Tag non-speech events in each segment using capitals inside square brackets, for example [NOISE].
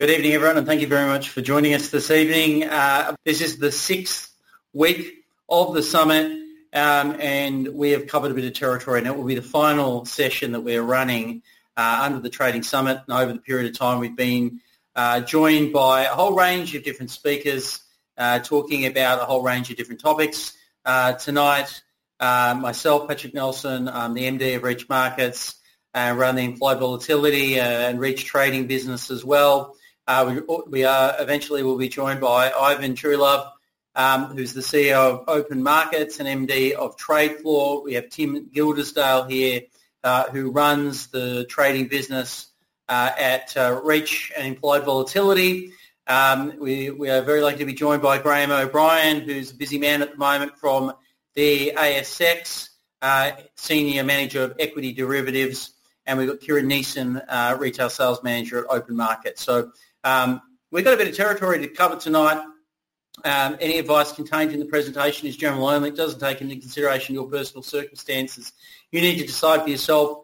Good evening, everyone, and thank you very much for joining us this evening. Uh, this is the sixth week of the summit, um, and we have covered a bit of territory, and it will be the final session that we're running uh, under the Trading Summit. And over the period of time, we've been uh, joined by a whole range of different speakers uh, talking about a whole range of different topics. Uh, tonight, uh, myself, Patrick Nelson, I'm the MD of Reach Markets, and run the implied volatility and Reach trading business as well. Uh, we, we are eventually will be joined by Ivan Trulove, um, who's the CEO of Open Markets and MD of TradeFloor. We have Tim Gildersdale here, uh, who runs the trading business uh, at uh, Reach and Implied Volatility. Um, we, we are very lucky to be joined by Graham O'Brien, who's a busy man at the moment from the ASX, uh, Senior Manager of Equity Derivatives, and we've got Kieran Neeson, uh, Retail Sales Manager at Open Markets. So um, we've got a bit of territory to cover tonight. Um, any advice contained in the presentation is general only. It doesn't take into consideration your personal circumstances. You need to decide for yourself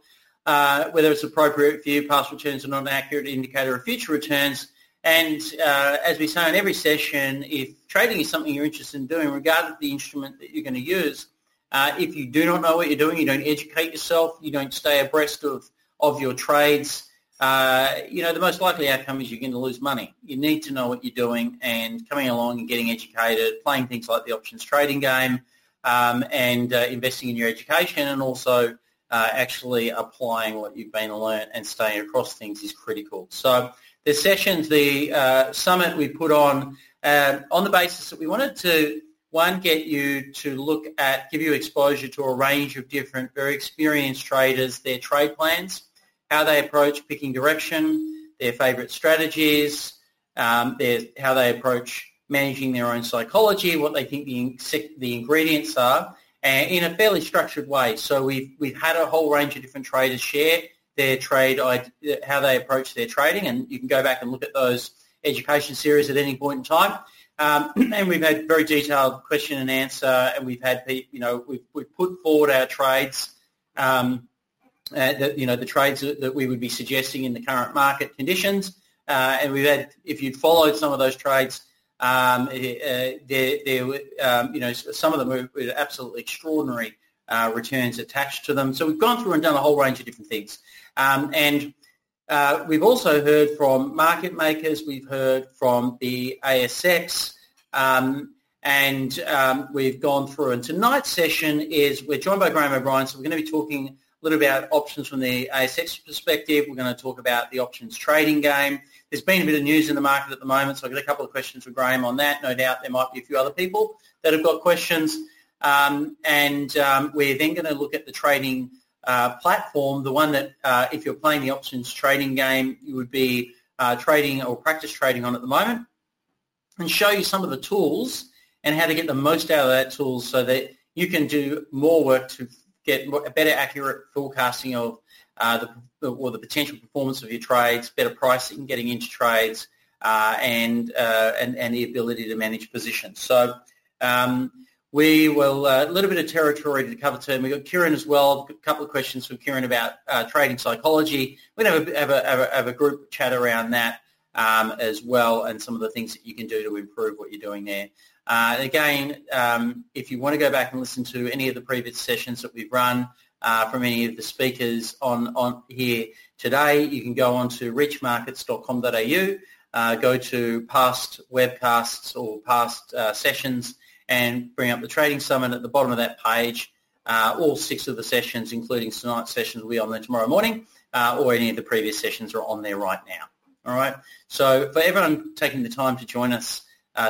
uh, whether it's appropriate for you. Past returns are not an accurate indicator of future returns. And uh, as we say in every session, if trading is something you're interested in doing, regardless of the instrument that you're going to use, uh, if you do not know what you're doing, you don't educate yourself, you don't stay abreast of, of your trades, uh, you know, the most likely outcome is you're going to lose money. You need to know what you're doing and coming along and getting educated, playing things like the options trading game um, and uh, investing in your education and also uh, actually applying what you've been learned and staying across things is critical. So the sessions, the uh, summit we put on uh, on the basis that we wanted to, one, get you to look at, give you exposure to a range of different, very experienced traders, their trade plans how they approach picking direction, their favourite strategies, um, their, how they approach managing their own psychology, what they think the, the ingredients are, and in a fairly structured way. So we've, we've had a whole range of different traders share their trade, how they approach their trading, and you can go back and look at those education series at any point in time. Um, [CLEARS THROAT] and we've had very detailed question and answer, and we've had, people, you know, we've, we've put forward our trades um, uh, the, you know, the trades that we would be suggesting in the current market conditions. Uh, and we've had, if you'd followed some of those trades, um, uh, there, there, um, you know, some of them were, were absolutely extraordinary uh, returns attached to them. So we've gone through and done a whole range of different things. Um, and uh, we've also heard from market makers. We've heard from the ASX. Um, and um, we've gone through. And tonight's session is, we're joined by Graham O'Brien, so we're going to be talking a little about options from the ASX perspective. We're going to talk about the options trading game. There's been a bit of news in the market at the moment, so I've got a couple of questions for Graham on that. No doubt there might be a few other people that have got questions. Um, and um, we're then going to look at the trading uh, platform, the one that uh, if you're playing the options trading game, you would be uh, trading or practice trading on at the moment, and show you some of the tools and how to get the most out of that tool so that you can do more work to get a better accurate forecasting of uh, the, or the potential performance of your trades, better pricing, getting into trades, uh, and, uh, and, and the ability to manage positions. So um, we will uh, a little bit of territory to cover too. We've got Kieran as well. A couple of questions from Kieran about uh, trading psychology. We're going to have a, have, a, have a group chat around that um, as well, and some of the things that you can do to improve what you're doing there. Uh, again, um, if you want to go back and listen to any of the previous sessions that we've run uh, from any of the speakers on, on here today, you can go on to reachmarkets.com.au, uh, go to past webcasts or past uh, sessions and bring up the Trading Summit at the bottom of that page. Uh, all six of the sessions, including tonight's sessions, will be on there tomorrow morning, uh, or any of the previous sessions are on there right now. All right. So for everyone taking the time to join us,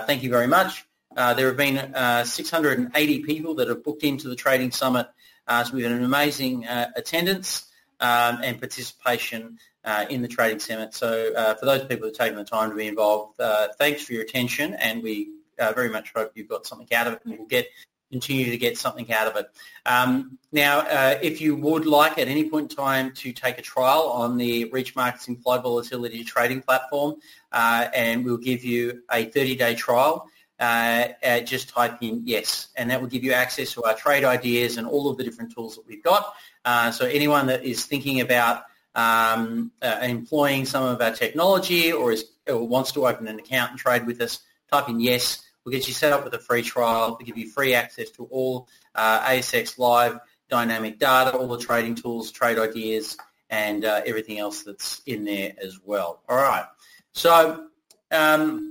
thank you very much. Uh, there have been uh, 680 people that have booked into the Trading Summit, uh, so we've had an amazing uh, attendance um, and participation uh, in the Trading Summit. So uh, for those people who've taken the time to be involved, thanks for your attention, and we very much hope you've got something out of it, and we'll get continue to get something out of it. Um, now, if you would like at any point in time to take a trial on the Reach Markets Implied Volatility Trading platform, and we'll give you a 30-day trial uh, uh, just type in yes, and that will give you access to our trade ideas and all of the different tools that we've got. Uh, so anyone that is thinking about um, uh, employing some of our technology or, is, or wants to open an account and trade with us, type in yes. We'll get you set up with a free trial. We'll give you free access to all uh, ASX live dynamic data, all the trading tools, trade ideas, and uh, everything else that's in there as well. All right. So um,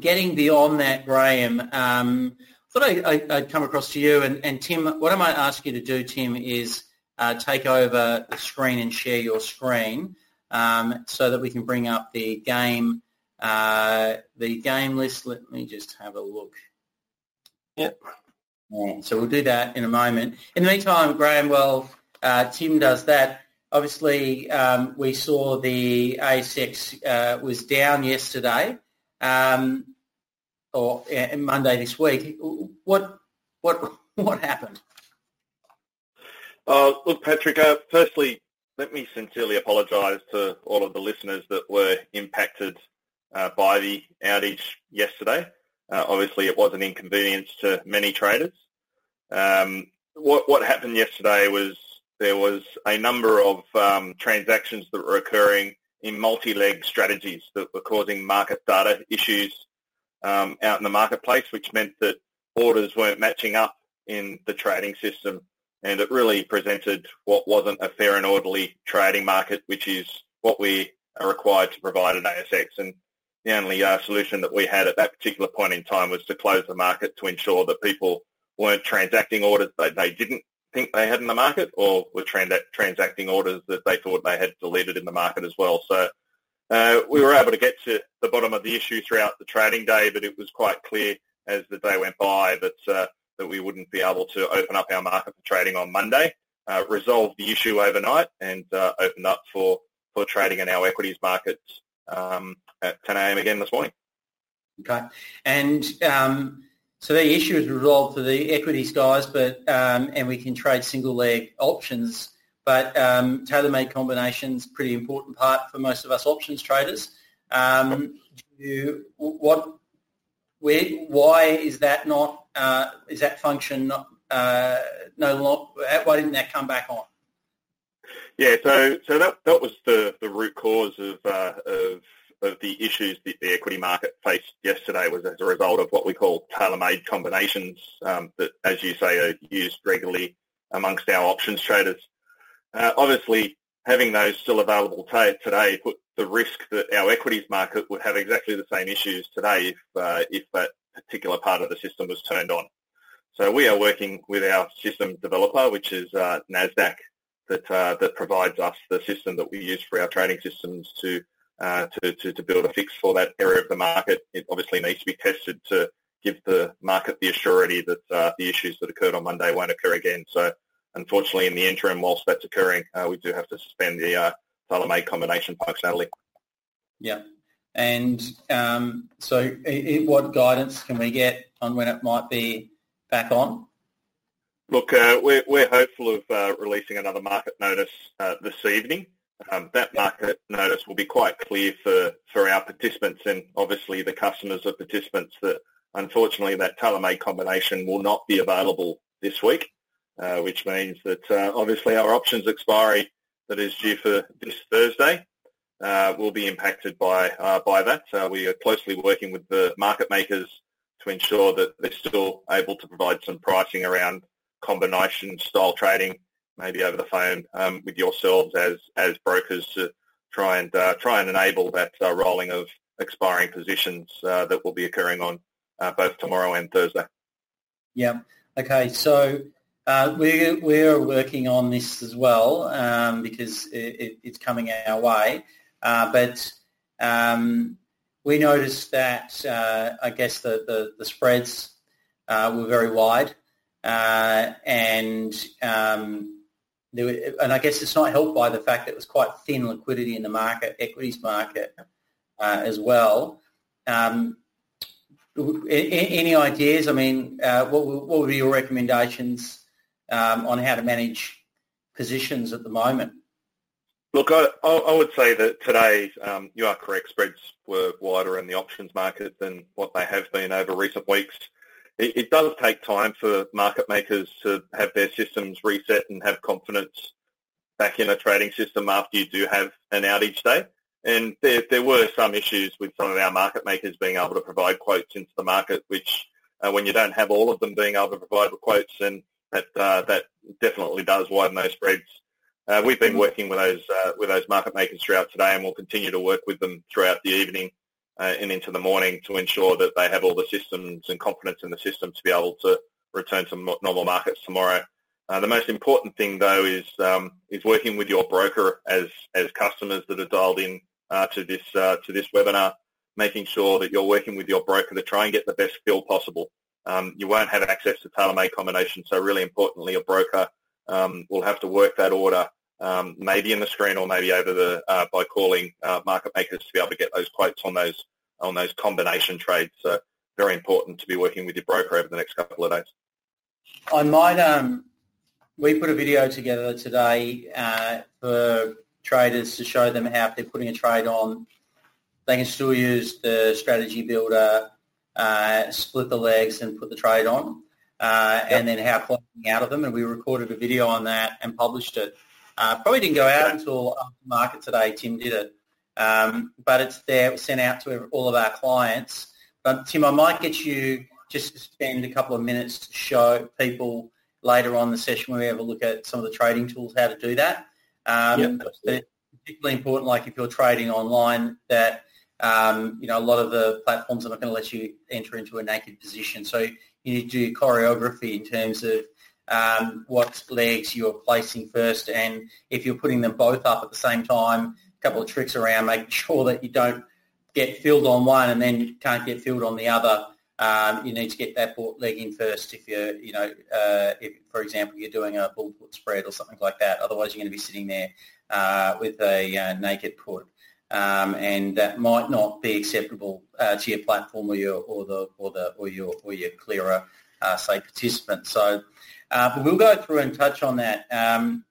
getting beyond that, Graham. Um, I thought I, would come across to you. And, and, Tim, what I might ask you to do, Tim, is uh, take over the screen and share your screen um, so that we can bring up the game uh, the game list. Let me just have a look. Yep. So we'll do that in a moment. In the meantime, Graham, well, uh, Tim does that. Obviously, um, we saw the ASX uh, was down yesterday, um, or uh, Monday this week. What what [LAUGHS] what happened? Uh, look, Patrick. Uh, firstly, let me sincerely apologise to all of the listeners that were impacted uh, by the outage yesterday. Uh, obviously, it was an inconvenience to many traders. Um, what, what happened yesterday was there was a number of um, transactions that were occurring in multi-leg strategies that were causing market data issues um, out in the marketplace, which meant that orders weren't matching up in the trading system. And it really presented what wasn't a fair and orderly trading market, which is what we are required to provide at ASX. And the only uh, solution that we had at that particular point in time was to close the market to ensure that people weren't transacting orders that they didn't think they had in the market or were trans- transacting orders that they thought they had deleted in the market as well. So uh, we were able to get to the bottom of the issue throughout the trading day, but it was quite clear as the day went by that uh, that we wouldn't be able to open up our market for trading on Monday, uh, resolve the issue overnight, and uh, open up for, for trading in our equities markets um, at 10 a.m. again this morning. Okay. And um, so the issue is resolved for the equities guys, but um, and we can trade single leg options. But um, tailor-made combinations pretty important part for most of us options traders. Um, you, what, where, why is that not? Uh, is that function not, uh, no? Why didn't that come back on? Yeah, so so that that was the, the root cause of uh, of of the issues that the equity market faced yesterday was as a result of what we call tailor-made combinations um, that, as you say, are used regularly amongst our options traders. Uh, obviously, having those still available t- today put the risk that our equities market would have exactly the same issues today if uh, if that particular part of the system was turned on. So we are working with our system developer, which is uh, Nasdaq, that uh, that provides us the system that we use for our trading systems to, uh, to, to to build a fix for that area of the market. It obviously needs to be tested to give the market the assurity that uh, the issues that occurred on Monday won't occur again. So unfortunately, in the interim, whilst that's occurring, uh, we do have to suspend the uh, tailor-made combination functionality. Yeah. And um, so it, what guidance can we get on when it might be back on? Look, uh, we're, we're hopeful of uh, releasing another market notice uh, this evening. Um, that market notice will be quite clear for, for our participants and obviously the customers of participants that unfortunately that tailor-made combination will not be available this week, uh, which means that uh, obviously our options expiry that is due for this Thursday uh, will be impacted by by that. we are closely working with the market makers to ensure that they're still able to provide some pricing around combination style trading, maybe over the phone um, with yourselves as as brokers to try and uh, try and enable that uh, rolling of expiring positions uh, that will be occurring on uh, both tomorrow and Thursday. Yeah. Okay. So uh, we're we're working on this as well um, because it, it, it's coming our way, uh, but. Um, we noticed that I guess the, the, the spreads were very wide and um, were, and I guess it's not helped by the fact that it was quite thin liquidity in the market, equities market uh, as well. Um, any ideas? I mean, uh, what, what would be your recommendations um, on how to manage positions at the moment? Look, I, I would say that today um, you are correct. Spreads were wider in the options market than what they have been over recent weeks it, it, does take time for market makers to have their systems reset and have confidence back in a trading system after you do have an outage day. And there, there were some issues with some of our market makers being able to provide quotes into the market, which uh, when you don't have all of them being able to provide quotes, then that, uh, that definitely does widen those spreads. Uh, we've been working with those uh, with those market makers throughout today, and we'll continue to work with them throughout the evening uh, and into the morning to ensure that they have all the systems and confidence in the system to be able to return to normal markets tomorrow. Uh, the most important thing, though, is um, is working with your broker as as customers that are dialed in uh, to this uh, to this webinar, making sure that you're working with your broker to try and get the best fill possible. Um, you won't have access to tailor-made combinations, so really importantly, a broker um, will have to work that order um, maybe in the screen or maybe over the uh, by calling uh, market makers to be able to get those quotes on those on those combination trades. So very important to be working with your broker over the next couple of days. I might um, we put a video together today uh, for traders to show them how if they're putting a trade on, they can still use the strategy builder, uh, split the legs and put the trade on, uh, yep. and then how closing out of them. And we recorded a video on that and published it. Uh, probably didn't go out until after market today. Tim did it, um, but it's there. It was sent out to all of our clients. But Tim, I might get you just to spend a couple of minutes to show people later on the session where we have a look at some of the trading tools, how to do that. Um, yep, it's particularly important, like if you're trading online, that um, you know a lot of the platforms are not going to let you enter into a naked position. So you need to do choreography in terms of um, what legs you're placing first, and if you're putting them both up at the same time, a couple of tricks around making [LAUGHS] sure that you don't get filled on one and then can't get filled on the other. Um, you need to get that leg in first if you're, you know, uh, if, for example, you're doing a bull put spread or something like that. Otherwise, you're going to be sitting there uh, with a uh, naked put. Um, and that might not be acceptable uh, to your platform or your or the or the or your or your clearer uh, say participant. So, uh, but we'll go through and touch on that. Um,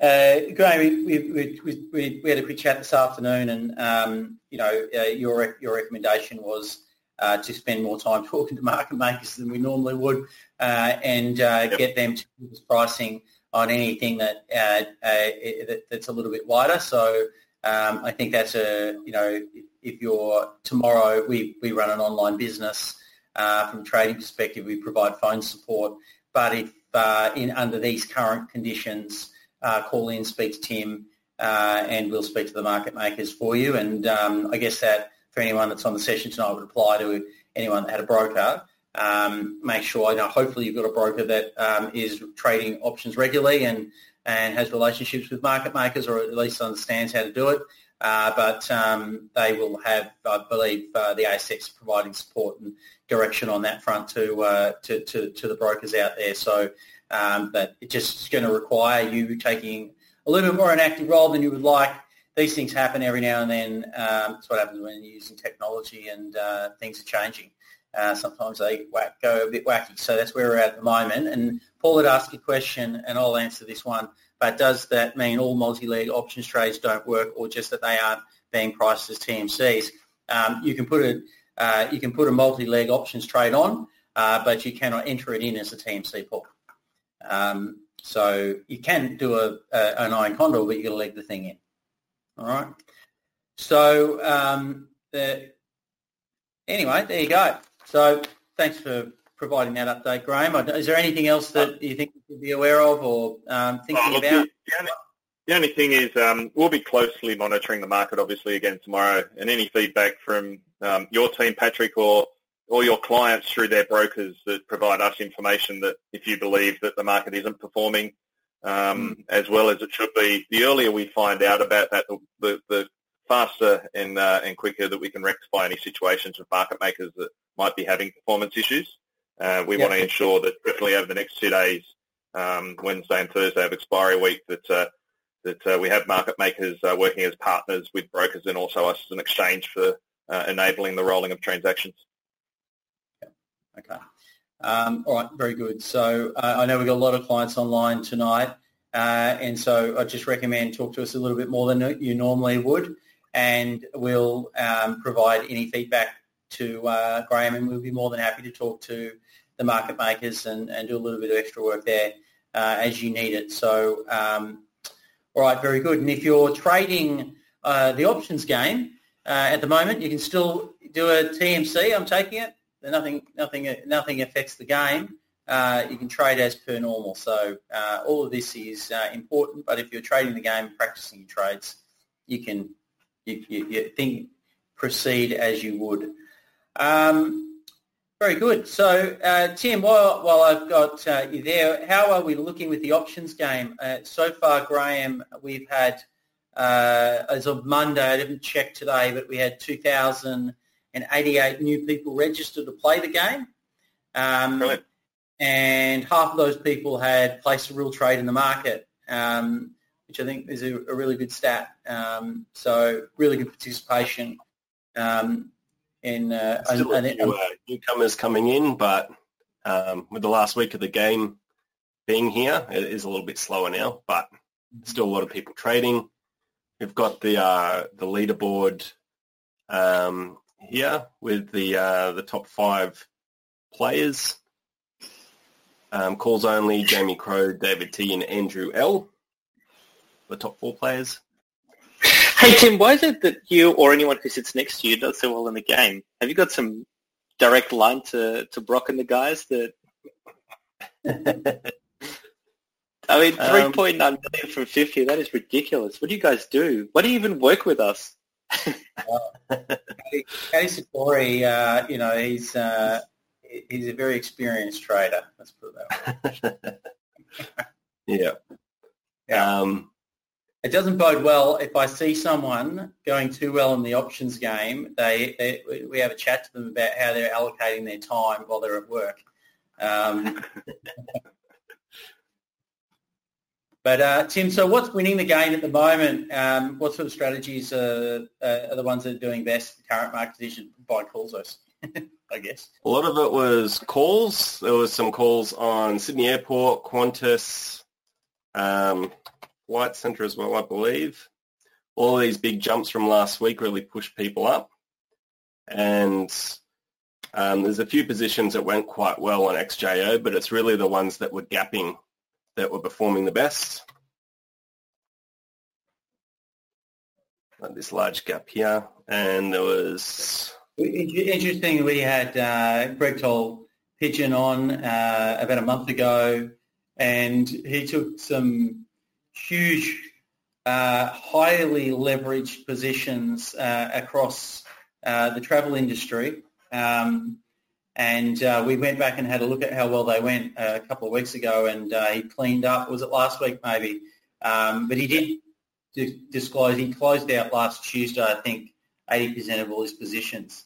uh, Graham, we, we, we, we, had a quick chat this afternoon, and um, you know uh, your your recommendation was uh, to spend more time [LAUGHS] talking to market makers than we normally would uh, and uh, yep. get them to give us pricing on anything that, uh, uh, that that's a little bit wider. So um, I think that's a you know if you're tomorrow we, we run an online business uh, from a trading perspective we provide phone support. But if in under these current conditions, call in, speak to Tim, and we'll speak to the market makers for you. And um, I guess that for anyone that's on the session tonight would apply to anyone that had a broker. Um, make sure, you know, hopefully you've got a broker that um, is trading options regularly and, and has relationships with market makers or at least understands how to do it. Uh, but um, they will have, I believe, uh, the ASX providing support and direction on that front to, uh, to, to, to, the brokers out there. So um, that it's just going to require you taking a little bit more an active role than you would like these things happen every now and then. Um, that's what happens when you're using technology and uh, things are changing. Uh, sometimes they whack, go a bit wacky. So that's where we're at at the moment. And Paul had asked a question, and I'll answer this one. But does that mean all multi-leg options trades don't work, or just that they aren't being priced as TMCs? Um, you can put a uh, you can put a multi-leg options trade on, uh, but you cannot enter it in as a TMC, Paul. Um, so you can do a, a, an iron condor, but you got to leg the thing in. All right. So um, the, anyway, there you go. So thanks for providing that update, Graham. Is there anything else that you think we should be aware of or um, thinking oh, look, about? The, only, the, only, thing is um, we'll be closely monitoring the market, obviously, again tomorrow, and any feedback from um, your team, Patrick, or or your clients through their brokers that provide us information that if you believe that the market isn't performing um, mm. as well as it should be. The earlier we find out about that, the, the, the faster and, uh, and quicker that we can rectify any situations with market makers that might be having performance issues. Uh, we yep. want to ensure that definitely over the next two days, um, Wednesday and Thursday of expiry week, that uh, that uh, we have market makers uh, working as partners with brokers and also us as an exchange for uh, enabling the rolling of transactions. Okay. Um, all right, very good. So uh, I know we've got a lot of clients online tonight, uh, and so I just recommend talk to us a little bit more than you normally would, and we'll um, provide any feedback to uh, Graham, and we'll be more than happy to talk to the market makers and, and do a little bit of extra work there uh, as you need it. So, um, all right, very good. And if you're trading uh, the options game uh, at the moment, you can still do a TMC. I'm taking it. Nothing, nothing, nothing affects the game. Uh, you can trade as per normal. So uh, all of this is important. But if you're trading the game, practicing your trades, you can you, you, you think proceed as you would. Um, very good. So, uh, Tim, while, while I've got uh, you there, how are we looking with the options game? Uh, so far, Graham, we've had, uh, as of Monday, I didn't check today, but we had 2,088 new people registered to play the game. Um, And half of those people had placed a real trade in the market, um, which I think is a, a really good stat. Um, so really good participation. Um, in uh, Still a few, uh, newcomers coming in, but um, with the last week of the game being here, it is a little bit slower now, but still a lot of people trading. We've got the uh, the leaderboard um, here with the uh, the top five players. Um, calls only, Jamie Crow, David T and Andrew L. The top four players. Hey Tim, why is it that you or anyone who sits next to you does so well in the game? Have you got some direct line to, to Brock and the guys that [LAUGHS] I mean, um, 3.9 million from 50, that is ridiculous. What do you guys do? Why do you even work with us? [LAUGHS] Cady Satori, uh, you know, he's uh, he's a very experienced trader. Let's put it that way. [LAUGHS] yeah. Yeah. Um, it doesn't bode well if I see someone going too well in the options game. They, they we have a chat to them about how they're allocating their time while they're at work. Um, [LAUGHS] but uh, Tim, so what's winning the game at the moment? Um, what sort of strategies are, uh, are the ones that are doing best in the current market condition by calls? [LAUGHS] I guess a lot of it was calls. There was some calls on Sydney Airport, Qantas. Um, Flight Centre as well, I believe. All these big jumps from last week really pushed people up. And um, there's a few positions that went quite well on XJO, but it's really the ones that were gapping that were performing the best. Like this large gap here. And there was... Interesting, we had uh, Greg Toll Pigeon on uh, about a month ago, and he took some huge, uh, highly leveraged positions uh, across uh, the travel industry. Um, and uh, we went back and had a look at how well they went a couple of weeks ago, and uh, he cleaned up. Was it last week, maybe? Um, but he did d- disclose he closed out last Tuesday. I think 80% of all his positions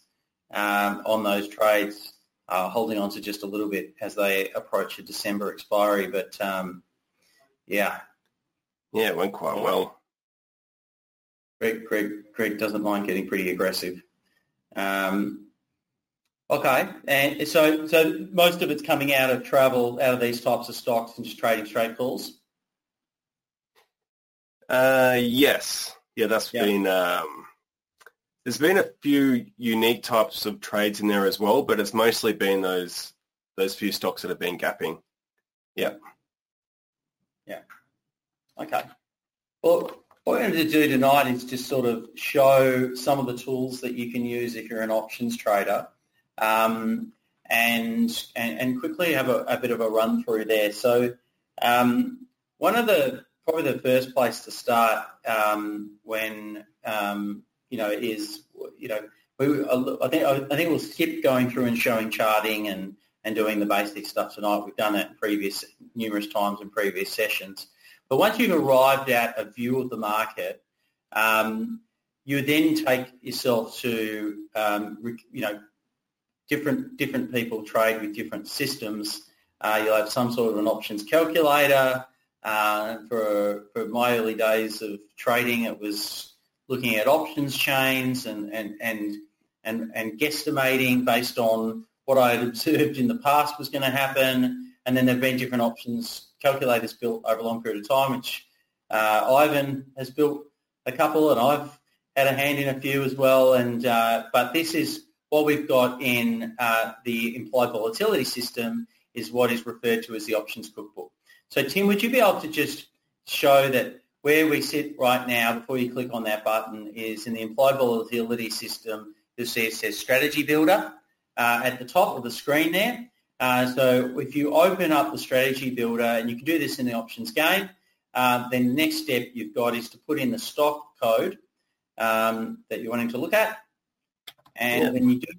um, on those trades, uh, holding on to just a little bit as they approach a December expiry. But um, yeah, yeah, it went quite well. Greg, Greg, Greg doesn't mind getting pretty aggressive. Um, okay, and so so most of it's coming out of travel, out of these types of stocks, and just trading straight calls. Uh, yes, yeah, that's yeah. been. Um, there's been a few unique types of trades in there as well, but it's mostly been those those few stocks that have been gapping. Yeah. Yeah. Okay. Well, what we're going to do tonight is just sort of show some of the tools that you can use if you're an options trader, um, and, and, and quickly have a, a, bit of a run through there. So um, one of the probably the first place to start um, when um, you know is you know we, I think I think we'll skip going through and showing charting and and doing the basic stuff tonight. We've done that previous numerous times in previous sessions. But once you've arrived at a view of the market, um, you then take yourself to, um, you know, different different people trade with different systems. Uh, you'll have some sort of an options calculator. Uh, for, for my early days of trading, it was looking at options chains and, and, and, and, and guesstimating based on what I had observed in the past was going to happen. And then there have been different options calculators built over a long period of time, which uh, Ivan has built a couple, and I've had a hand in a few as well. And uh, but this is what we've got in uh, the implied volatility system is what is referred to as the options cookbook. So Tim, would you be able to just show that where we sit right now before you click on that button is in the implied volatility system, you'll see it says strategy builder uh, at the top of the screen there. Uh, so if you open up the strategy builder, and you can do this in the options game, uh, then the next step you've got is to put in the stock code um, that you're wanting to look at. And yeah. when you do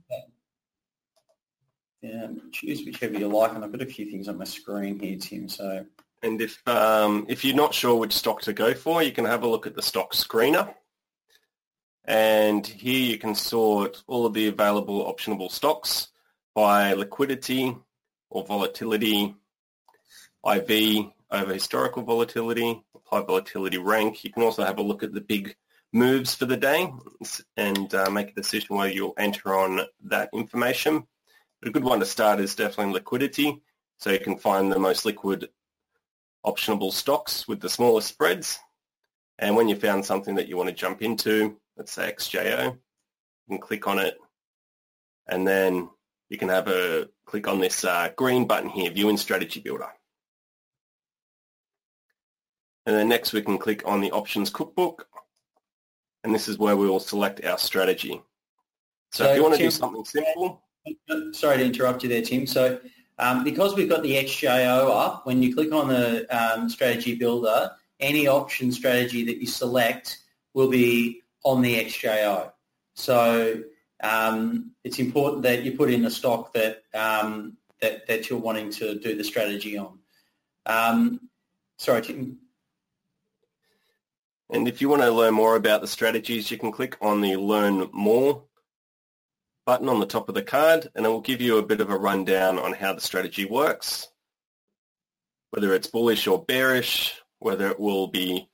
that, um, choose whichever you like. And I've got a few things on my screen here, Tim. So, and if um, if you're not sure which stock to go for, you can have a look at the stock screener. And here you can sort all of the available optionable stocks by liquidity or volatility, IV over historical volatility, implied volatility rank. You can also have a look at the big moves for the day and uh, make a decision whether you'll enter on that information. But a good one to start is definitely liquidity. So you can find the most liquid optionable stocks with the smallest spreads. And when you found something that you want to jump into, let's say XJO, you can click on it and then you can have a click on this uh, green button here, View in Strategy Builder. And then next we can click on the Options Cookbook and this is where we will select our strategy. So, so if you want to do something simple. Sorry to interrupt you there, Tim. So um, because we've got the XJO up, when you click on the um, strategy builder, any option strategy that you select will be on the XJO. So um, it's important that you put in the stock that, um, that, that you're wanting to do the strategy on. Um, sorry, Tim. And if you want to learn more about the strategies, you can click on the Learn More button on the top of the card, and it will give you a bit of a rundown on how the strategy works, whether it's bullish or bearish, whether it will be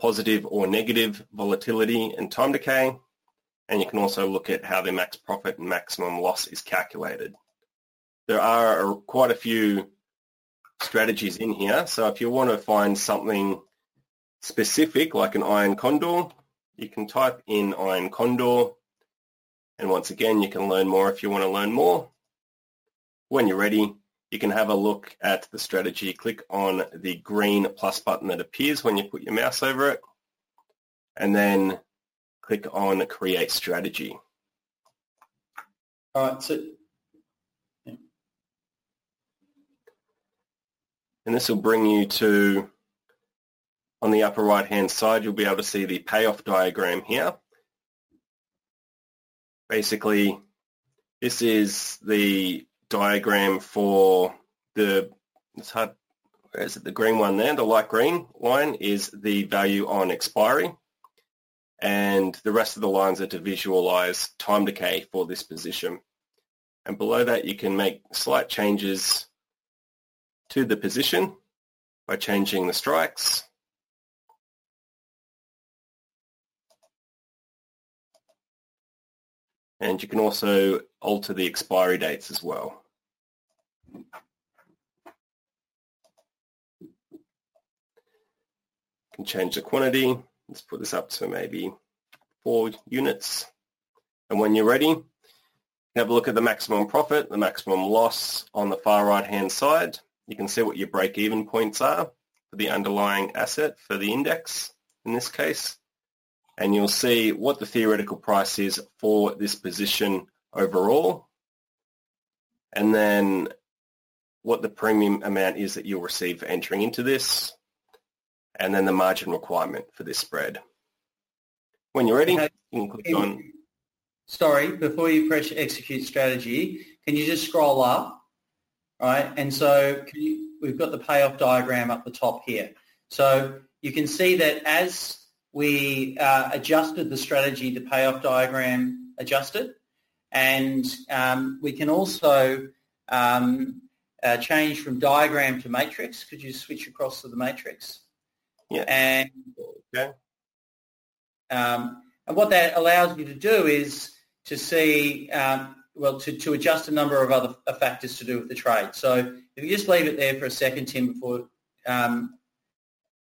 positive or negative volatility and time decay, and you can also look at how the max profit and maximum loss is calculated. There are quite a few strategies in here, so if you want to find something specific, like an iron condor, you can type in iron condor. And once again, you can learn more if you want to learn more. When you're ready, you can have a look at the strategy. Click on the green plus button that appears when you put your mouse over it. And then click on Create Strategy. All right, so and this will bring you to on the upper right hand side, you'll be able to see the payoff diagram here. Basically, this is the diagram for the, it's hard, where is it, the green one there, the light green line is the value on expiry. And the rest of the lines are to visualize time decay for this position. And below that, you can make slight changes to the position by changing the strikes and you can also alter the expiry dates as well. You can change the quantity. Let's put this up to maybe four units. And when you're ready, have a look at the maximum profit, the maximum loss on the far right-hand side. You can see what your break-even points are for the underlying asset for the index in this case and you'll see what the theoretical price is for this position overall, and then what the premium amount is that you'll receive for entering into this, and then the margin requirement for this spread. When you're ready, okay. you can click on... Sorry, before you press execute strategy, can you just scroll up? Right, and so you, we've got the payoff diagram up the top here. So you can see that as we uh, adjusted the strategy, the payoff diagram adjusted, and um, we can also um, uh, change from diagram to matrix. Could you switch across to the matrix? Yeah. And okay. Um, and what that allows you to do is to see, um, well, to, to adjust a number of other factors to do with the trade. So if you just leave it there for a second, Tim, before, um,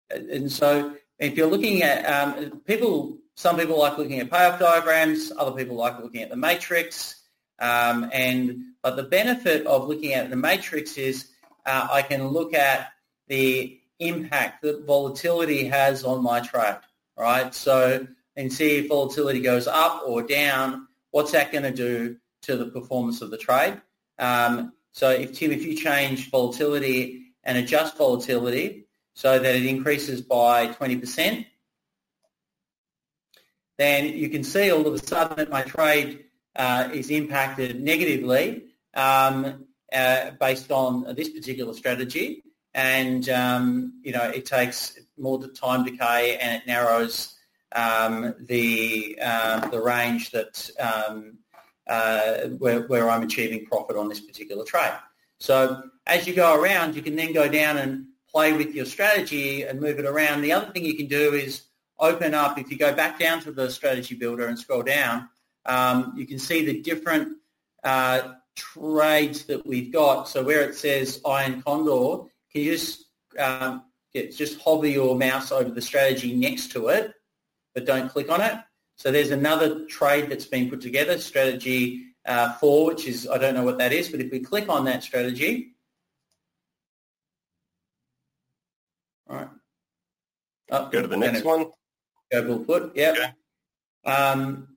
and so if you're looking at um, people, some people like looking at payoff diagrams, other people like looking at the matrix. Um, and but the benefit of looking at the matrix is uh, I can look at the impact that volatility has on my trade, right? So and see if volatility goes up or down, what's that going to do to the performance of the trade? Um, so if Tim, if you change volatility and adjust volatility so that it increases by 20%, then you can see all of a sudden that my trade uh, is impacted negatively um, uh, based on this particular strategy. And, um, you know, it takes more time decay and it narrows um, the, uh, the range that um, uh, where, where I'm achieving profit on this particular trade. So as you go around, you can then go down and play with your strategy and move it around. The other thing you can do is open up, if you go back down to the strategy builder and scroll down, um, you can see the different uh, trades that we've got. So where it says Iron Condor, you just um, just hover your mouse over the strategy next to it, but don't click on it. So there's another trade that's been put together, strategy uh, four, which is, I don't know what that is, but if we click on that strategy, all right. Oh, go to the next one. Go bull put, yeah. Okay. Um,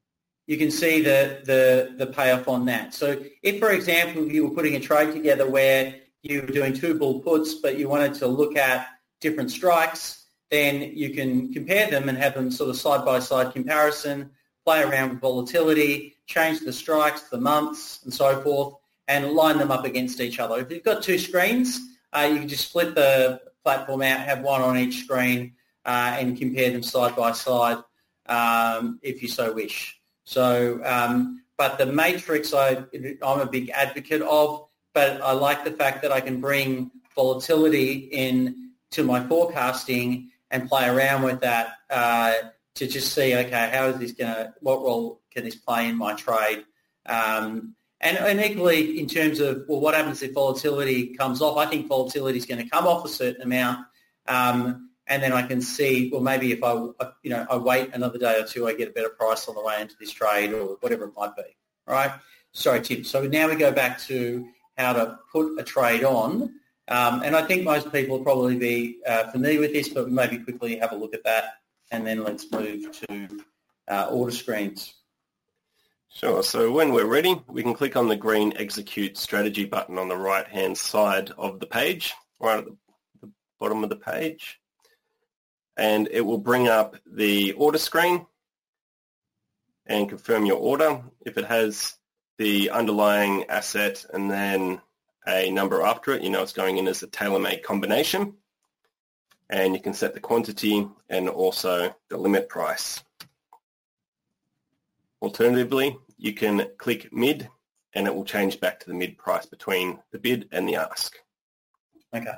you can see the, the, the payoff on that. So if, for example, you were putting a trade together where you were doing two bull puts, but you wanted to look at different strikes, then you can compare them and have them sort of side-by-side comparison, play around with volatility, change the strikes, the months, and so forth, and line them up against each other. If you've got two screens, uh, you can just split the platform out, have one on each screen, uh, and compare them side by side um, if you so wish. So, um, but the matrix I, I'm a big advocate of, but I like the fact that I can bring volatility in to my forecasting and play around with that uh, to just see, okay, how is this going to, what role can this play in my trade? Um, and, and, equally in terms of, well, what happens if volatility comes off? I think volatility is going to come off a certain amount. Um, and then I can see, well, maybe if I, you know, I wait another day or two, I get a better price on the way into this trade or whatever it might be, right? Sorry, Tim. So now we go back to how to put a trade on. Um, and I think most people will probably be uh, familiar with this, but maybe quickly have a look at that and then let's move to uh, order screens. Sure. So when we're ready, we can click on the green Execute Strategy button on the right-hand side of the page, right at the bottom of the page. And it will bring up the order screen and confirm your order. If it has the underlying asset and then a number after it. You know it's going in as a tailor-made combination. And you can set the quantity and also the limit price. Alternatively, you can click mid and it will change back to the mid price between the bid and the ask. Okay.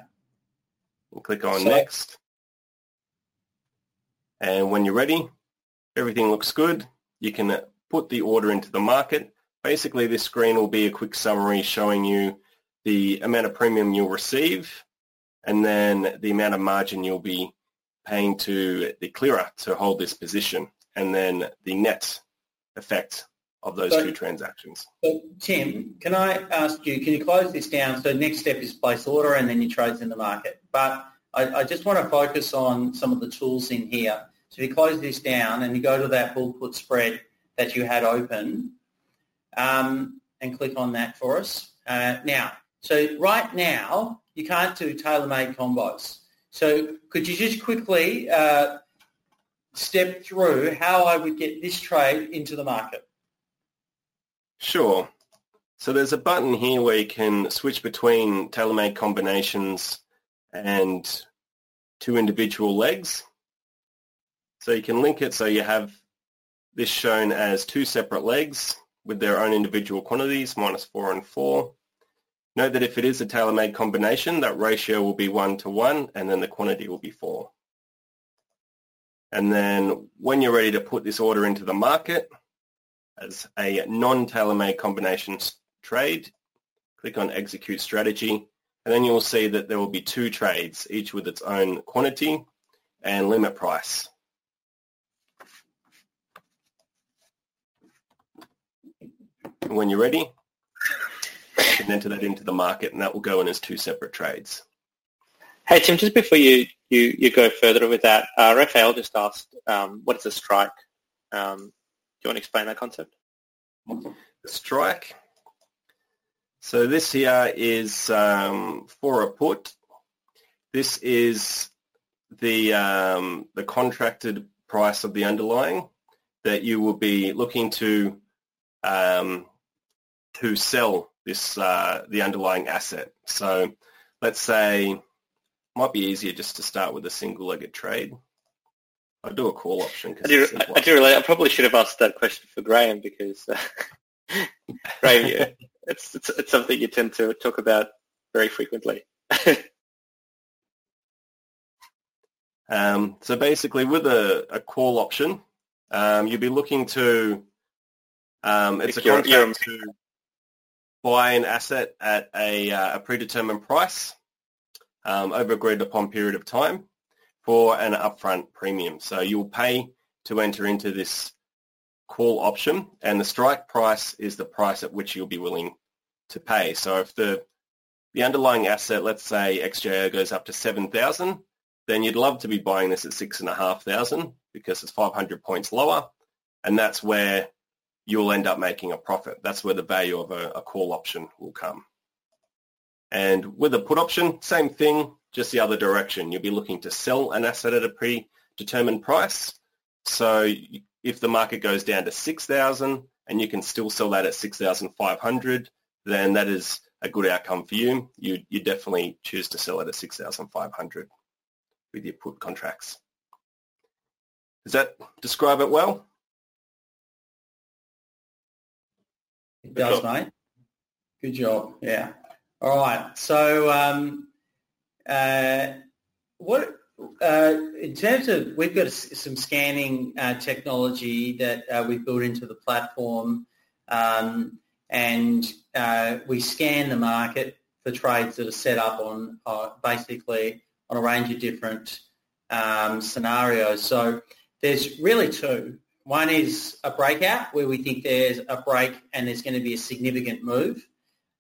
And click on so, next. And when you're ready, everything looks good. You can put the order into the market. Basically, this screen will be a quick summary showing you the amount of premium you'll receive, and then the amount of margin you'll be paying to the clearer to hold this position, and then the net effect of those so, two transactions. So Tim, can I ask you, can you close this down? So next step is place order and then you trades in the market. But I, I, just want to focus on some of the tools in here. So if you close this down and you go to that bull put spread that you had open um, and click on that for us. Uh, now, so right now, you can't do tailor-made combos. So could you just quickly uh, step through how I would get this trade into the market? Sure. So there's a button here where you can switch between tailor-made combinations and two individual legs. So you can link it so you have this shown as two separate legs with their own individual quantities, minus four and four. Note that if it is a tailor-made combination, that ratio will be 1 to 1, and then the quantity will be 4. And then when you're ready to put this order into the market as a non-tailor-made combinations trade, click on Execute Strategy, and then you'll see that there will be two trades, each with its own quantity and limit price. And when you're ready, and enter that into the market, and that will go in as two separate trades. Hey Tim, just before you, you, you go further with that, uh, Raphael just asked, um, what is a strike? Um, do you want to explain that concept? The strike. So this here is um, for a put. This is the um, the contracted price of the underlying that you will be looking to um, to sell this uh, the underlying asset. So let's say might be easier just to start with a single-legged trade. I'll do a call option. I do, I, I do relate. I probably should have asked that question for Graham because uh, [LAUGHS] Graham, yeah, it's, it's it's something you tend to talk about very frequently. [LAUGHS] um, so basically, with a, a call option, um, you'll be looking to um, it's a contract to buy an asset at a, uh, a predetermined price um, over agreed upon period of time for an upfront premium. So you'll pay to enter into this call option and the strike price is the price at which you'll be willing to pay. So if the the underlying asset, let's say XJO goes up to 7,000, then you'd love to be buying this at 6,500 because it's 500 points lower. And that's where you'll end up making a profit. That's where the value of a, a call option will come. And with a put option, same thing, just the other direction. You'll be looking to sell an asset at a predetermined price. So if the market goes down to 6,000 and you can still sell that at 6,500, then that is a good outcome for you. You, you definitely choose to sell it at 6,500 with your put contracts. Does that describe it well? It does, mate. Good job. Yeah. All right. So, um, uh, what uh, in terms of we've got some scanning uh, technology that uh, we've built into the platform, um, and uh, we scan the market for trades that are set up on uh, basically on a range of different um, scenarios. So there's really two. One is a breakout where we think there's a break and there's going to be a significant move.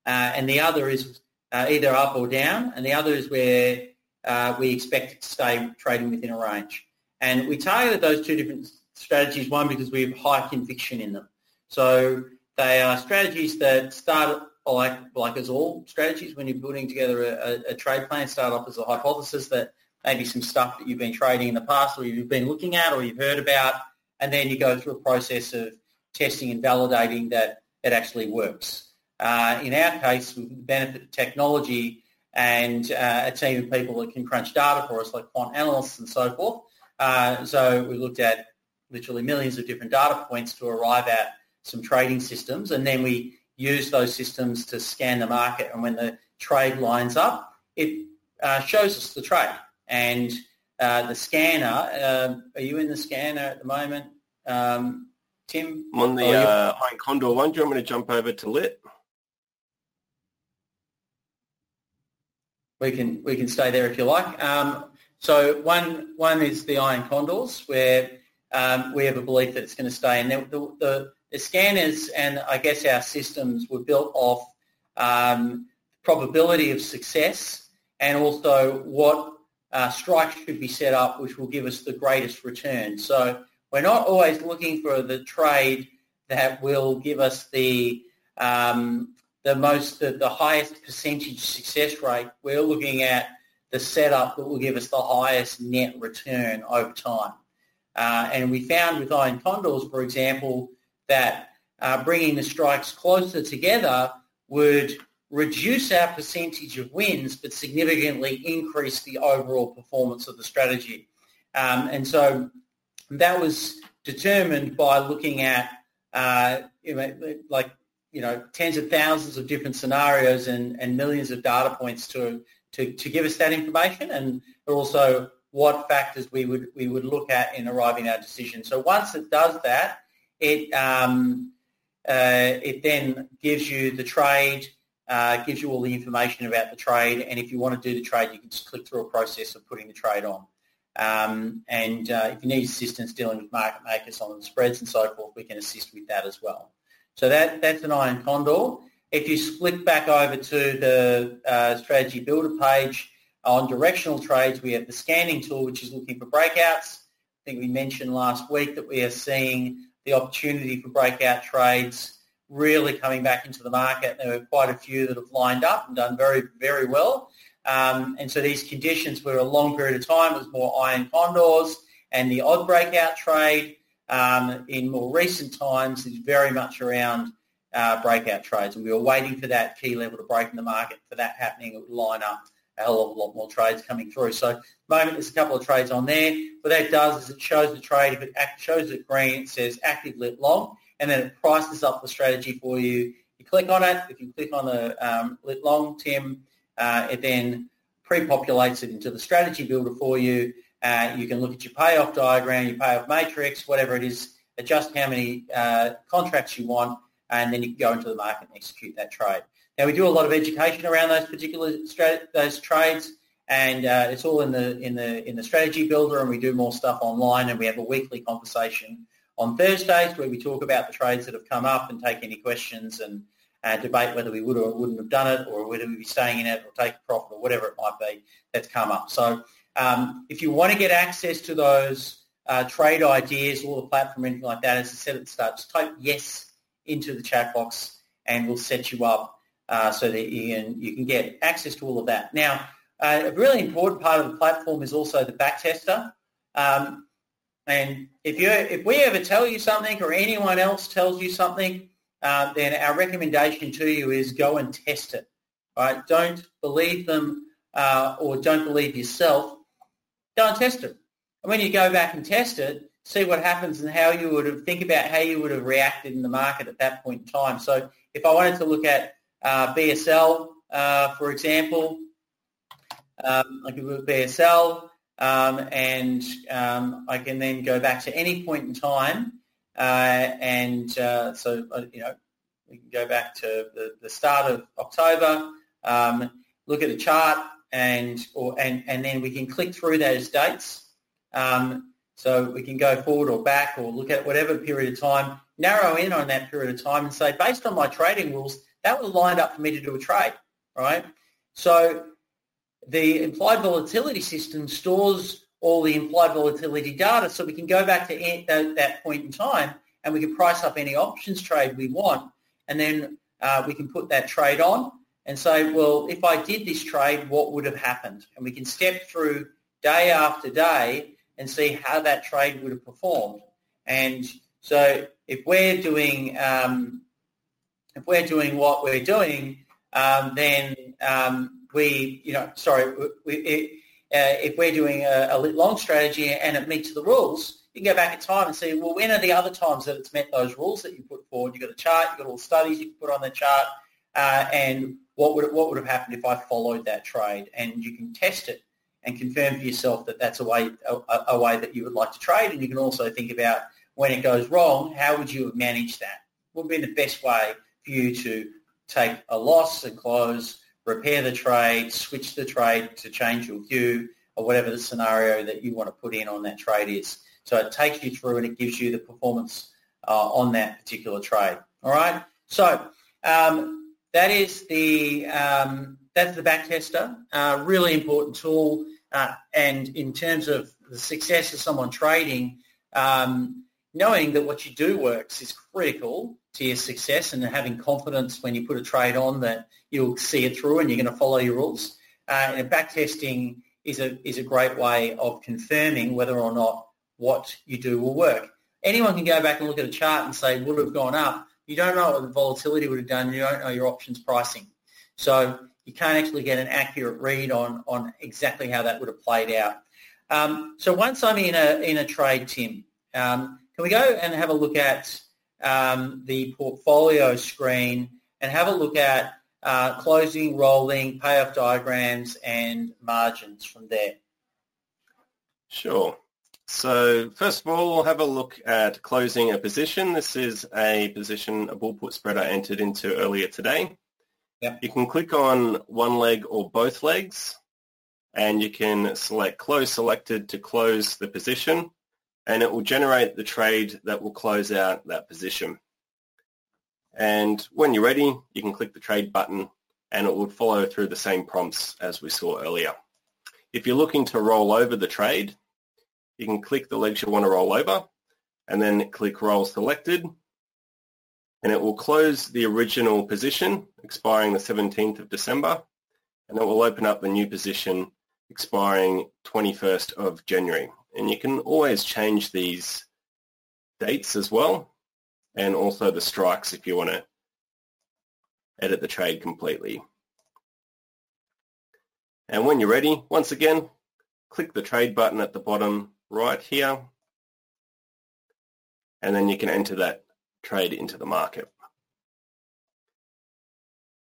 Uh, and the other is uh, either up or down. And the other is where uh, we expect it to stay trading within a range. And we targeted those two different strategies, one because we have high conviction in them. So they are strategies that start like, like as all strategies when you're putting together a, a, trade plan, start off as a hypothesis that maybe some stuff that you've been trading in the past or you've been looking at or you've heard about, and then you go through a process of testing and validating that it actually works. Uh, in our case, the benefit of technology and uh, a team of people that can crunch data for us, like quant analysts and so forth. Uh, so we looked at literally millions of different data points to arrive at some trading systems, and then we use those systems to scan the market. And when the trade lines up, it uh, shows us the trade. And uh, the scanner, uh, are you in the scanner at the moment, um, Tim? I'm on the uh, Iron Condor one. Do you want me to jump over to Lit? We can we can stay there if you like. Um, so one one is the iron condors, where um, we have a belief that it's going to stay. And the, the, the, scanners and I guess our systems were built off um, probability of success and also what uh, strikes should be set up, which will give us the greatest return. So we're not always looking for the trade that will give us the um, the most the, the highest percentage success rate. We're looking at the setup that will give us the highest net return over time. Uh, and we found with iron condors, for example, that uh, bringing the strikes closer together would reduce our percentage of wins, but significantly increase the overall performance of the strategy. Um, and so that was determined by looking at, uh, like, you know, tens of thousands of different scenarios and, and millions of data points to, to, to give us that information and also what factors we would we would look at in arriving at our decision. So once it does that, it um, uh, it then gives you the trade, uh, gives you all the information about the trade, and if you want to do the trade, you can just click through a process of putting the trade on. Um, and uh, if you need assistance dealing with market makers on the spreads and so forth, we can assist with that as well. So that that's an iron condor. If you split back over to the uh, strategy builder page, On directional trades, we have the scanning tool, which is looking for breakouts. I think we mentioned last week that we are seeing the opportunity for breakout trades really coming back into the market. There were quite a few that have lined up and done very, very well. Um, and so these conditions were a long period of time. It was more iron condors and the odd breakout trade um, in more recent times is very much around uh, breakout trades. And we were waiting for that key level to break in the market. For that happening, it would line up a hell of a lot more trades coming through. So at the moment, there's a couple of trades on there. What that does is it shows the trade. If it shows it green, it says active lit long, and then it prices up the strategy for you. You click on it. If you click on the um, long, Tim, uh, it then pre-populates it into the strategy builder for you. Uh, you can look at your payoff diagram, your payoff matrix, whatever it is, adjust how many uh, contracts you want, and then you can go into the market and execute that trade. Now we do a lot of education around those particular those trades, and uh, it's all in the in the in the strategy builder, and we do more stuff online, and we have a weekly conversation on Thursdays where we talk about the trades that have come up and take any questions and uh, debate whether we would or wouldn't have done it, or whether we'd be staying in it or take a profit or whatever it might be that's come up. So um, if you want to get access to those uh, trade ideas or the platform, anything like that, as I said at the start, just type yes into the chat box and we'll set you up uh, so that you can, you can get access to all of that. Now, uh, a really important part of the platform is also the backtester. Um, and if you if we ever tell you something or anyone else tells you something, uh, then our recommendation to you is go and test it. Right? Don't believe them uh, or don't believe yourself. Go and test it. And when you go back and test it, see what happens and how you would have think about how you would have reacted in the market at that point in time. So if I wanted to look at uh, BSL, uh, for example, um, I could look at BSL um, and um, I can then go back to any point in time uh, and uh, so, uh, you know, we can go back to the, the start of October, um, look at a chart and, or, and, and then we can click through those dates. Um, so we can go forward or back or look at whatever period of time, narrow in on that period of time and say, based on my trading rules, that was lined up for me to do a trade, right? So the implied volatility system stores all the implied volatility data so we can go back to that point in time and we can price up any options trade we want and then uh, we can put that trade on and say, well, if I did this trade, what would have happened? And we can step through day after day and see how that trade would have performed. And so if we're doing um, if we're doing what we're doing, um, then um, we, you know, sorry, we, it, uh, if we're doing a, a long strategy and it meets the rules, you can go back in time and see, well, when are the other times that it's met those rules that you put forward? You've got a chart, you've got all the studies you can put on the chart, uh, and what would, what would have happened if I followed that trade? And you can test it and confirm for yourself that that's a way, a, a way that you would like to trade. And you can also think about when it goes wrong, how would you have managed that? What would be the best way for you to take a loss and close, repair the trade, switch the trade to change your view, or whatever the scenario that you want to put in on that trade is. So it takes you through and it gives you the performance uh, on that particular trade. All right. So um, that is the um, that's the backtester. Uh, really important tool. Uh, and in terms of the success of someone trading, um, knowing that what you do works is critical to your success and having confidence when you put a trade on that you'll see it through and you're going to follow your rules. Uh, and backtesting is a, is a great way of confirming whether or not what you do will work. Anyone can go back and look at a chart and say, would have gone up. You don't know what the volatility would have done. You don't know your options pricing. So you can't actually get an accurate read on, on exactly how that would have played out. Um, so once I'm in a, in a trade, Tim, um, can we go and have a look at um, the portfolio screen and have a look at uh, closing, rolling, payoff diagrams, and margins from there. Sure. So first of all, we'll have a look at closing a position. This is a position a bull put spread I entered into earlier today. Yep. You can click on one leg or both legs, and you can select close selected to close the position, and it will generate the trade that will close out that position. And when you're ready, you can click the trade button and it will follow through the same prompts as we saw earlier. if you're looking to roll over the trade, you can click the legs you want to roll over and then click roll selected and it will close the original position expiring the 17th of December and it will open up the new position expiring 21st of January. And you can always change these dates as well and also the strikes if you want to edit the trade completely. And when you're ready, once again, click the trade button at the bottom right here, and then you can enter that trade into the market.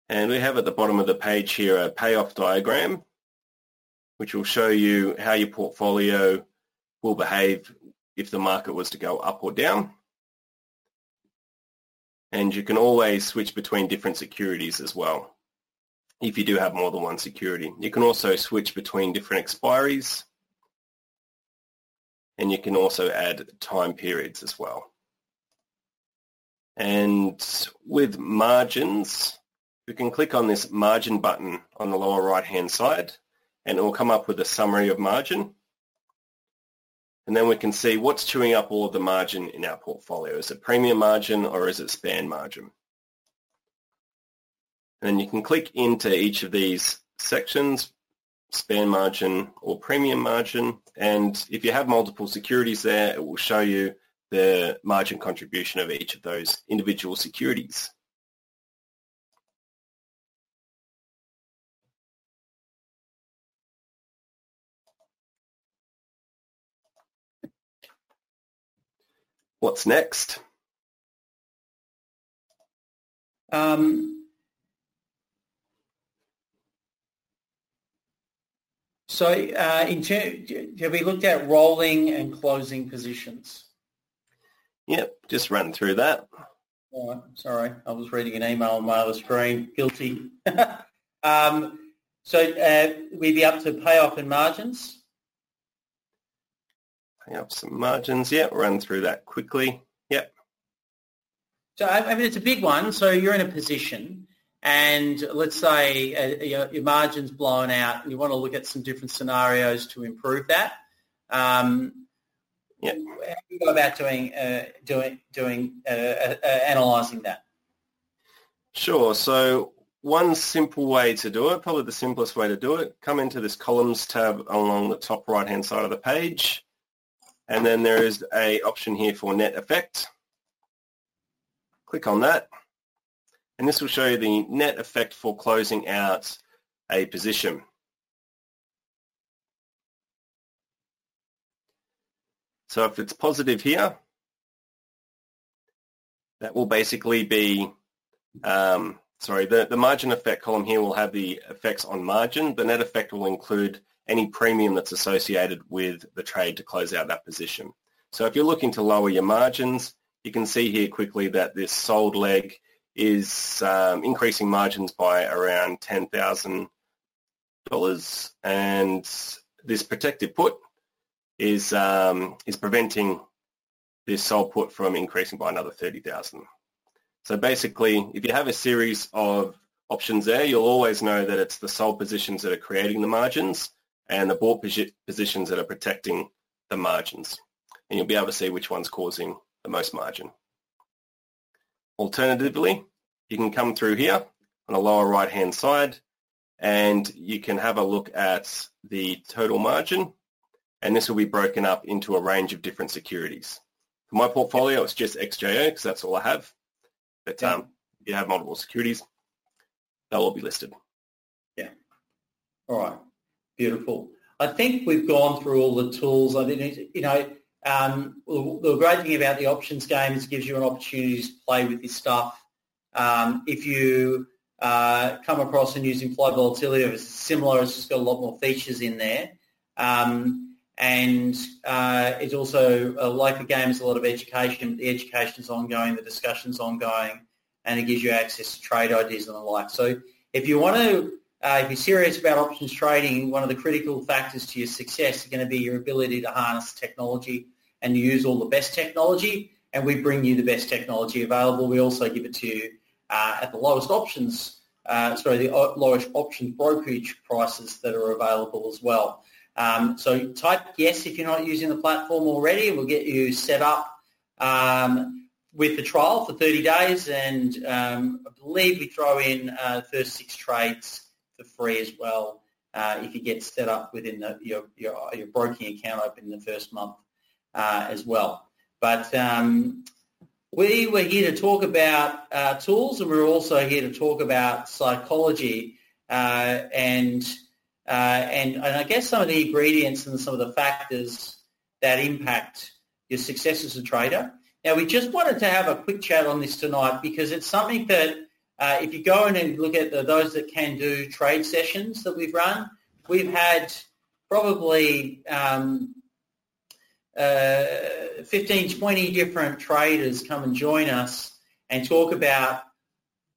And we have at the bottom of the page here a payoff diagram, which will show you how your portfolio will behave if the market was to go up or down. And you can always switch between different securities as well if you do have more than one security. You can also switch between different expiries and you can also add time periods as well. And with margins, you can click on this margin button on the lower right hand side and it will come up with a summary of margin. And then we can see what's chewing up all of the margin in our portfolio. Is it premium margin or is it span margin? And you can click into each of these sections, span margin or premium margin. And if you have multiple securities there, it will show you the margin contribution of each of those individual securities. What's next? Um, So uh, in ter- have we looked at rolling and closing positions? Yep, just run through that. Right, sorry, I was reading an email on my other screen. Guilty. [LAUGHS] um, so uh, we'd be up to payoff and margins. Up some margins. Yep, run through that quickly. Yep. So I mean, it's a big one. So you're in a position and let's say uh, your, your, margin's blown out and you want to look at some different scenarios to improve that. Um, yeah. How do you go about doing uh, doing doing uh, uh, uh, analysing that? Sure. So one simple way to do it, probably the simplest way to do it, come into this columns tab along the top right hand side of the page, and then there is a option here for net effect. Click on that and this will show you the net effect for closing out a position. So if it's positive here, that will basically be, um, sorry, the, the margin effect column here will have the effects on margin. The net effect will include any premium that's associated with the trade to close out that position. So if you're looking to lower your margins, you can see here quickly that this sold leg is um, increasing margins by around $10,000 and this protected put is um, is preventing this sold put from increasing by another 30,000. So basically, if you have a series of options there, you'll always know that it's the sold positions that are creating the margins and the bought positions that are protecting the margins. And you'll be able to see which one's causing the most margin. Alternatively, you can come through here on the lower right hand side and you can have a look at the total margin and this will be broken up into a range of different securities. For my portfolio, it's just XJO because that's all I have. But um, if you have multiple securities, they'll all be listed. Yeah. All right. Beautiful. I think we've gone through all the tools. I mean, you know, um, the great thing about the options game is it gives you an opportunity to play with this stuff um, if you uh, come across and use implied volatility, it's similar. It's just got a lot more features in there. Um, and uh, it's also, uh, like the game, is a lot of education. The education is ongoing, the discussion's ongoing, and it gives you access to trade ideas and the like. So if you want to, uh, if you're serious about options trading, one of the critical factors to your success is going to be your ability to harness technology and use all the best technology. And we bring you the best technology available. We also give it to you uh, at the lowest options uh, sorry, the lowest options brokerage prices that are available as well. Um, so type yes if you're not using the platform already. We'll get you set up um, with the trial for 30 days, and um, I believe we throw in uh, first six trades for free as well uh, if you get set up within the, your, your, your broking account open in the first month uh, as well. But um, we were here to talk about uh, tools, and we're also here to talk about psychology uh, and uh, and and I guess some of the ingredients and some of the factors that impact your success as a trader. Now, we just wanted to have a quick chat on this tonight because it's something that uh, if you go in and look at the, those that can do trade sessions that we've run, we've had probably um, uh, 15, 20 different traders come and join us and talk about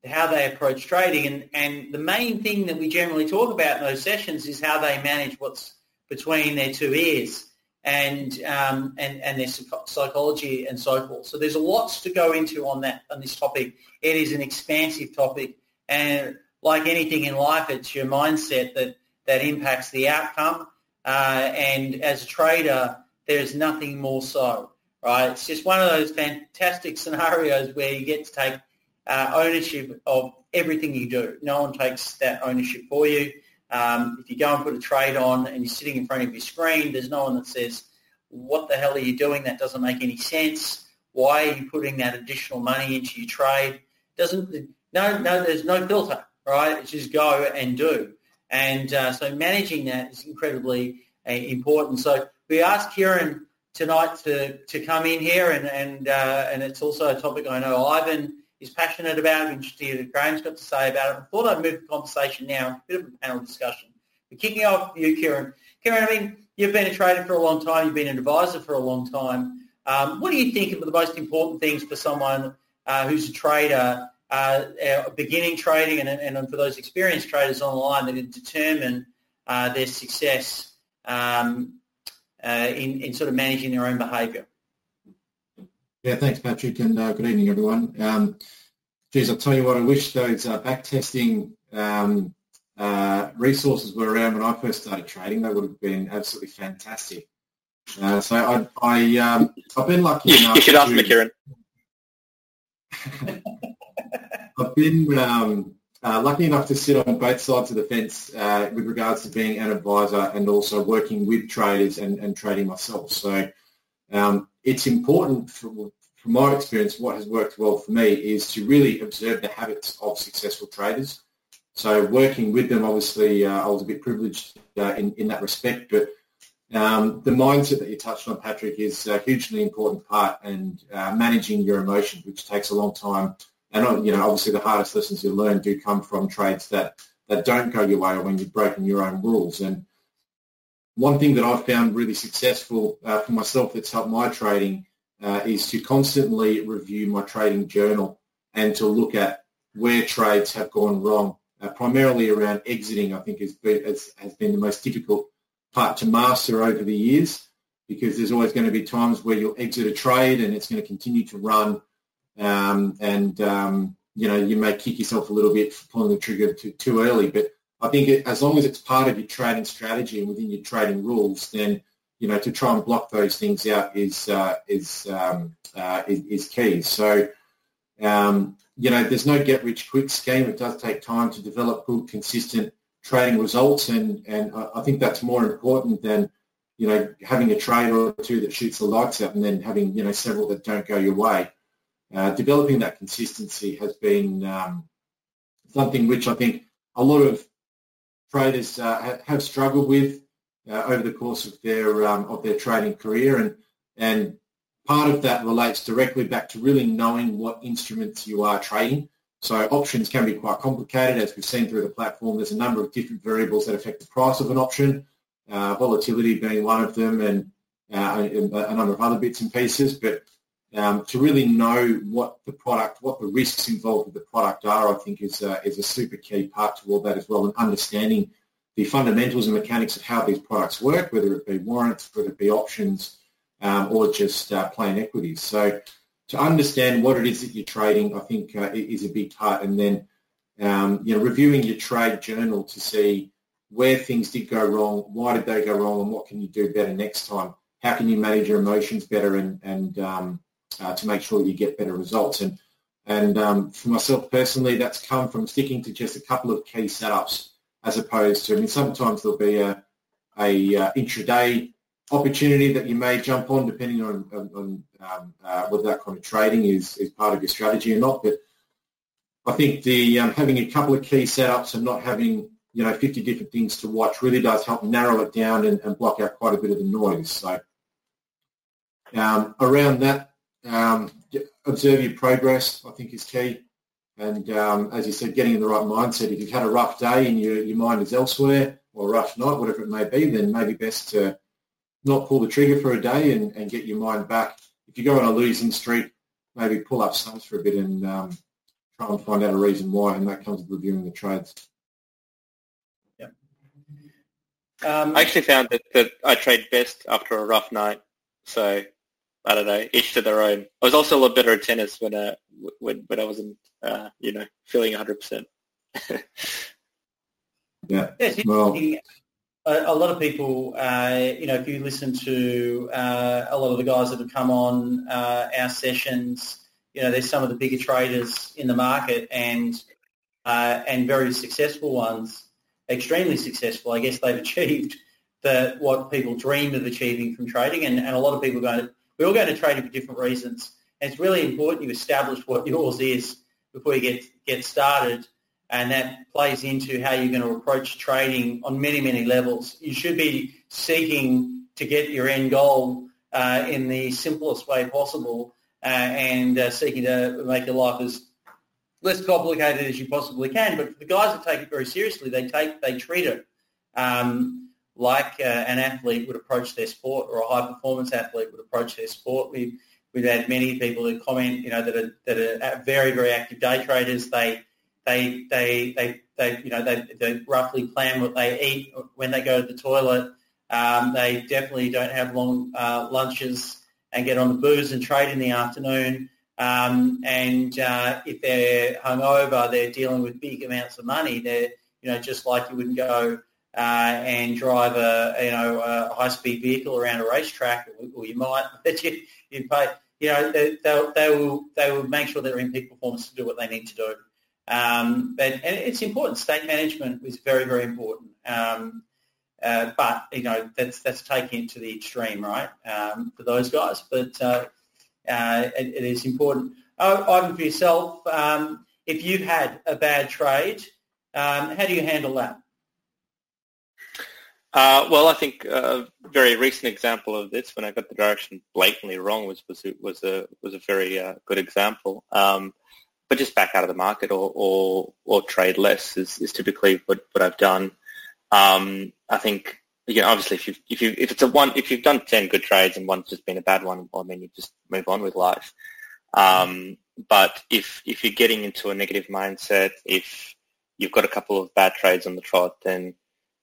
how they approach trading. And, and the main thing that we generally talk about in those sessions is how they manage what's between their two ears and, um, and, and their psychology and so forth. So there's lots to go into on that, on this topic. It is an expansive topic. And like anything in life, it's your mindset that, that impacts the outcome. Uh, and as a trader, there's nothing more so, right? It's just one of those fantastic [LAUGHS] scenarios where you get to take uh, ownership of everything you do. No one takes that ownership for you. Um, if you go and put a trade on and you're sitting in front of your screen, there's no one that says, what the hell are you doing? That doesn't make any sense. Why are you putting that additional money into your trade? Doesn't no no there's no filter, right? It's just go and do. And uh, so managing that is incredibly uh, important. So we asked Kieran tonight to, to come in here, and and uh, and it's also a topic I know Ivan is passionate about. I'm interested what Graham's got to say about it. I thought I'd move the conversation now, a bit of a panel discussion. But kicking off you, Kieran. Kieran, I mean, you've been a trader for a long time. You've been an advisor for a long time. Um, what do you think are the most important things for someone uh, who's a trader, uh, beginning trading, and, and for those experienced traders online that determine uh, their success um, uh, in, in sort of managing their own behaviour? Yeah, thanks, Patrick, and uh, good evening, everyone. Um, geez, I'll tell you what, I wish those uh, backtesting um, uh, resources were around when I first started trading. They would have been absolutely fantastic. Uh, so I, I, um, I've been lucky you, enough. You should ask me, Kieran. [LAUGHS] I've been um, uh, lucky enough to sit on both sides of the fence uh, with regards to being an advisor and also working with traders and, and trading myself. So um, it's important for, from my experience, what has worked well for me is to really observe the habits of successful traders. So working with them, obviously, uh, I was a bit privileged uh, in, in that respect, but um, the mindset that you touched on, Patrick, is a hugely important part and uh, managing your emotions, which takes a long time. And, you know, obviously the hardest lessons you learn do come from trades that, that don't go your way or when you've broken your own rules. And one thing that I've found really successful uh, for myself that's helped my trading uh, is to constantly review my trading journal and to look at where trades have gone wrong. Uh, primarily around exiting, I think has been, has, has been the most difficult part to master over the years because there's always going to be times where you'll exit a trade and it's going to continue to run um, and um, you know you may kick yourself a little bit for pulling the trigger too, too early but I think it, as long as it's part of your trading strategy and within your trading rules, then you know to try and block those things out is uh, is, um, uh, is, is key. So um, you know there's no get rich quick scheme. It does take time to develop good, consistent trading results, and and I think that's more important than you know having a trade or two that shoots the lights out and then having you know several that don't go your way. Uh, developing that consistency has been um, something which I think a lot of traders uh, have struggled with uh, over the course of their um, of their trading career, and and part of that relates directly back to really knowing what instruments you are trading. So options can be quite complicated, as we've seen through the platform. There's a number of different variables that affect the price of an option, uh, volatility being one of them, and uh, a, a number of other bits and pieces. But um, to really know what the product, what the risks involved with the product are, I think is a, is a super key part to all that as well, and understanding the fundamentals and mechanics of how these products work, whether it be warrants, whether it be options, um, or just uh, plain equities. So to understand what it is that you're trading, I think uh, is a big part, and then um, you know, reviewing your trade journal to see where things did go wrong, why did they go wrong, and what can you do better next time? How can you manage your emotions better and, and um, uh, to make sure that you get better results? And and um, for myself personally, that's come from sticking to just a couple of key setups as opposed to, I mean, sometimes there'll be a, a uh, intraday opportunity that you may jump on depending on, on, on um, uh, whether that kind of trading is, is part of your strategy or not. But I think the um, having a couple of key setups and not having you know 50 different things to watch really does help narrow it down and, and block out quite a bit of the noise. So um, around that, um, observe your progress. I think is key. And um, as you said, getting in the right mindset. If you've had a rough day and your, your mind is elsewhere or a rough night, whatever it may be, then maybe best to not pull the trigger for a day and, and get your mind back. If you go on a losing streak, maybe pull up sums for a bit and um, try and find out a reason why, and that comes with reviewing the trades. Yeah. Um, I actually found that, that I trade best after a rough night. So I don't know, each to their own. I was also a lot better at tennis when uh, when when I wasn't uh, you know feeling 100. percent [LAUGHS] Yeah. Yes, Well- a, a lot of people, uh, you know, if you listen to uh, a lot of the guys that have come on uh, our sessions, you know, there's some of the bigger traders in the market and uh, and very successful ones, extremely successful. I guess they've [LAUGHS] achieved the what people dream of achieving from trading, and, and a lot of people go. We're all going to trading for different reasons, and it's really important you establish what yours is before you get get started and that plays into how you're going to approach trading on many, many levels. You should be seeking to get your end goal uh, in the simplest way possible uh, and uh, seeking to make your life as less complicated as you possibly can. But the guys that take it very seriously, they take they treat it um, like uh, an athlete would approach their sport or a high performance athlete would approach their sport. We've we've had many people who comment, you know, that are that are very very active day traders. They they they they they you know they, they roughly plan what they eat when they go to the toilet. Um, they definitely don't have long uh, lunches and get on the booze and trade in the afternoon. Um, and uh, if they're hungover, they're dealing with big amounts of money. They're you know just like you wouldn't go uh, and drive a you know a high speed vehicle around a racetrack, or, you might, [LAUGHS] but you you pay. You know they, they'll, they will they will make sure they're in peak performance to do what they need to do. Um, but and it's important. State management is very, very important. Um, uh, but you know that's that's taking it to the extreme, right? Um, for those guys, but uh, uh, it, it is important. Oh, Ivan, for yourself, um, if you've had a bad trade, um, how do you handle that? Uh, well, I think a very recent example of this, when I got the direction blatantly wrong, was was was a was a very uh, good example. Um, but just back out of the market or, or, or trade less is, is typically what, what I've done. Um, I think, you know, obviously if you if you, if it's a one, if you've done 10 good trades and one's just been a bad one, well, I mean, you just move on with life. Um, but if, if you're getting into a negative mindset, if you've got a couple of bad trades on the trot, then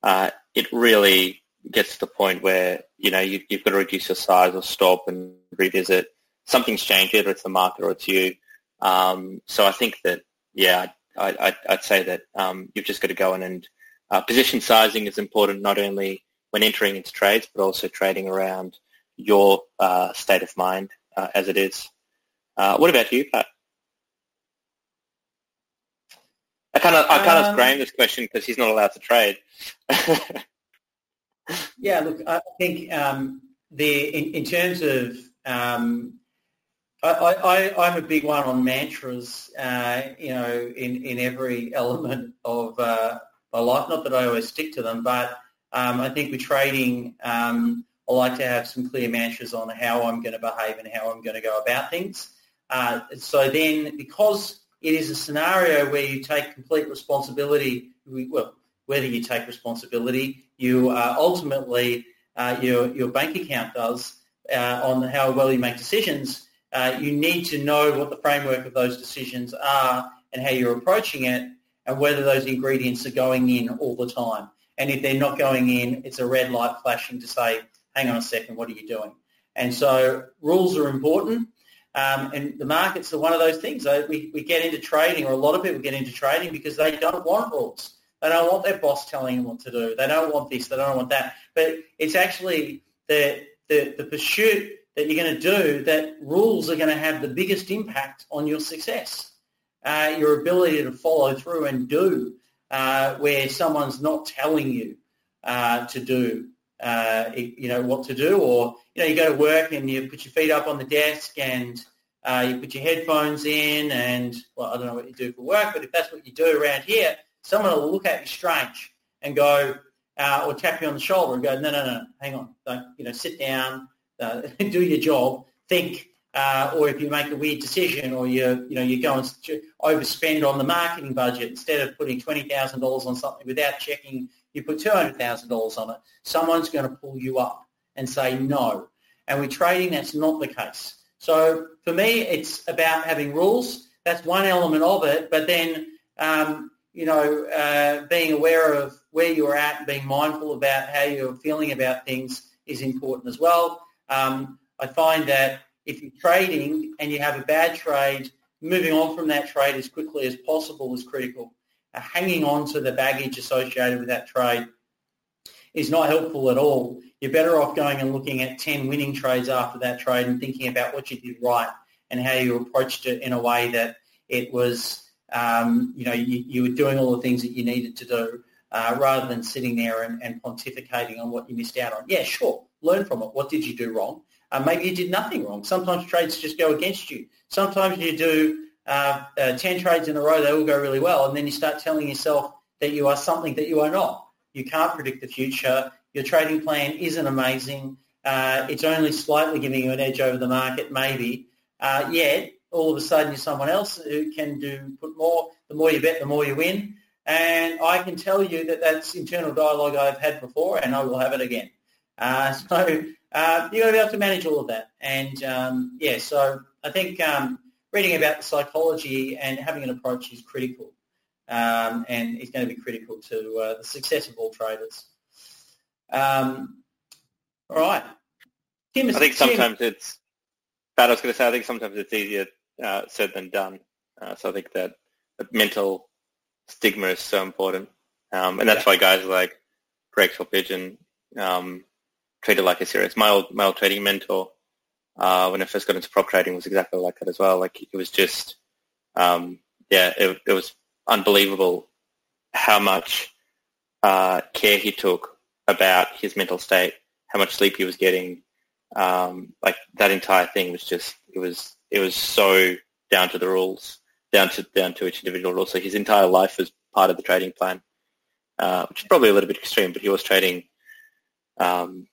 uh, it really gets to the point where, you know, you, you've got to reduce your size or stop and revisit. Something's changed, either it's the market or it's you. Um, so I think that, yeah, I, would say that um, you've just got to go in and uh, position sizing is important not only when entering into trades, but also trading around your uh, state of mind uh, as it is. Uh, what about you, Pat? I can't. I of um, Graham this question because he's not allowed to trade. [LAUGHS] yeah, look, I think um, the in, in terms of um, I, I, am a big one on mantras, uh, you know, in, in every [LAUGHS] element of uh, my life. Not that I always stick to them, but um, I think with trading, um, I like to have some clear mantras on how I'm going to behave and how I'm going to go about things. Uh, so then, because it is a scenario where you take complete responsibility, well, whether you take responsibility, you uh, ultimately, uh, your, your bank account does uh, on how well you make decisions, uh, you need to know what the framework of those decisions are and how you're approaching it and whether those ingredients are going in all the time. And if they're not going in, it's a red light flashing to say, hang on a second, what are you doing? And so rules are important. Um, and the markets are one of those things. We, we get into trading, or a lot of people get into trading because they don't want rules. They don't want their boss telling them what to do. They don't want this. They don't want that. But it's actually the, the, the pursuit that you're going to do that rules are going to have the biggest impact on your success. Uh, your ability to follow through and do uh, where someone's not telling you uh, to do, uh, you know, what to do, or you know, you go to work and you put your feet up on the desk and uh, you put your headphones in, and well, I don't know what you do for work, but if that's what you do around here, someone will look at you strange and go, uh, or tap you on the shoulder and go, no, no, no, hang on, don't, you know, sit down, uh, [LAUGHS] do your job, think, uh, or if you make a weird decision or you, you know, you go and overspend on the marketing budget instead of putting $20,000 on something without checking, you put $200,000 on it, someone's going to pull you up and say no. And with trading, that's not the case. So for me, it's about having rules. That's one element of it. But then, um, you know, uh, being aware of where you're at and being mindful about how you're feeling about things is important as well. Um, I find that if you're trading and you have a bad trade, moving on from that trade as quickly as possible is critical. Uh, hanging on to the baggage associated with that trade is not helpful at all. You're better off going and looking at 10 winning trades after that trade and thinking about what you did right and how you approached it in a way that it was, um, you know, you, you, were doing all the things that you needed to do uh, rather than sitting there and, and pontificating on what you missed out on. Yeah, sure, learn from it. What did you do wrong? Uh, maybe you did nothing wrong. Sometimes trades just go against you. Sometimes you do uh, uh, 10 trades in a row, they all go really well, and then you start telling yourself that you are something that you are not. You can't predict the future. Your trading plan isn't amazing. Uh, it's only slightly giving you an edge over the market, maybe. Uh, yet, all of a sudden, you're someone else who can do put more. The more you bet, the more you win. And I can tell you that that's internal dialogue I've had before, and I will have it again. Uh, [LAUGHS] so uh, you've got to be able to manage all of that. And um, yeah, so I think um, reading about the psychology and having an approach is critical, um, and is going to be critical to uh, the success of all traders. Um, all right, Tim, I think sometimes Tim, it's. But I was going to say, I think sometimes it's easier uh, said than done. Uh, so I think that mental stigma is so important, um, and that's yeah. why guys like Greg Pigeon um, treated like a serious. My old, my old trading mentor, uh, when I first got into prop trading, was exactly like that as well. Like it was just, um, yeah, it, it, was unbelievable how much uh, care he took about his mental state, how much sleep he was getting. Um, like that entire thing was just, it was, it was so down to the rules, down to down to each individual rule. So his entire life was part of the trading plan, uh, which is probably a little bit extreme, but he was trading um,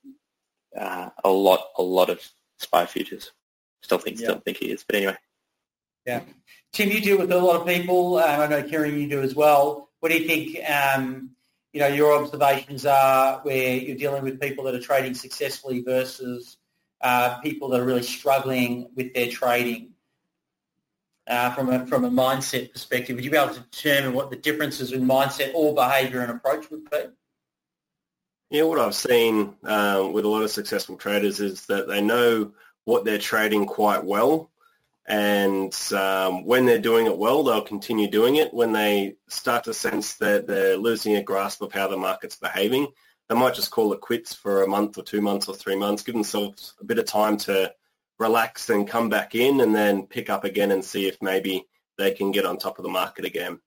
uh, a lot, a lot of SPI futures. Still think, yeah. still think he is. But anyway. Yeah. Tim, you deal with a lot of people. Um, I know Kieran, you do as well. What do you think? Um, you know, your observations are where you're dealing with people that are trading successfully versus uh, people that are really struggling with their trading. Uh, from a from a mindset perspective, would you be able to determine what the differences in mindset or behaviour and approach would be? Yeah, what I've seen uh, with a lot of successful traders is that they know what they're trading quite well. And um, when they're doing it well, they'll continue doing it. When they start to sense that they're losing a grasp of how the market's behaving, they might just call it quits for a month or two months or three months, give themselves a bit of time to relax and come back in and then pick up again and see if maybe they can get on top of the market again.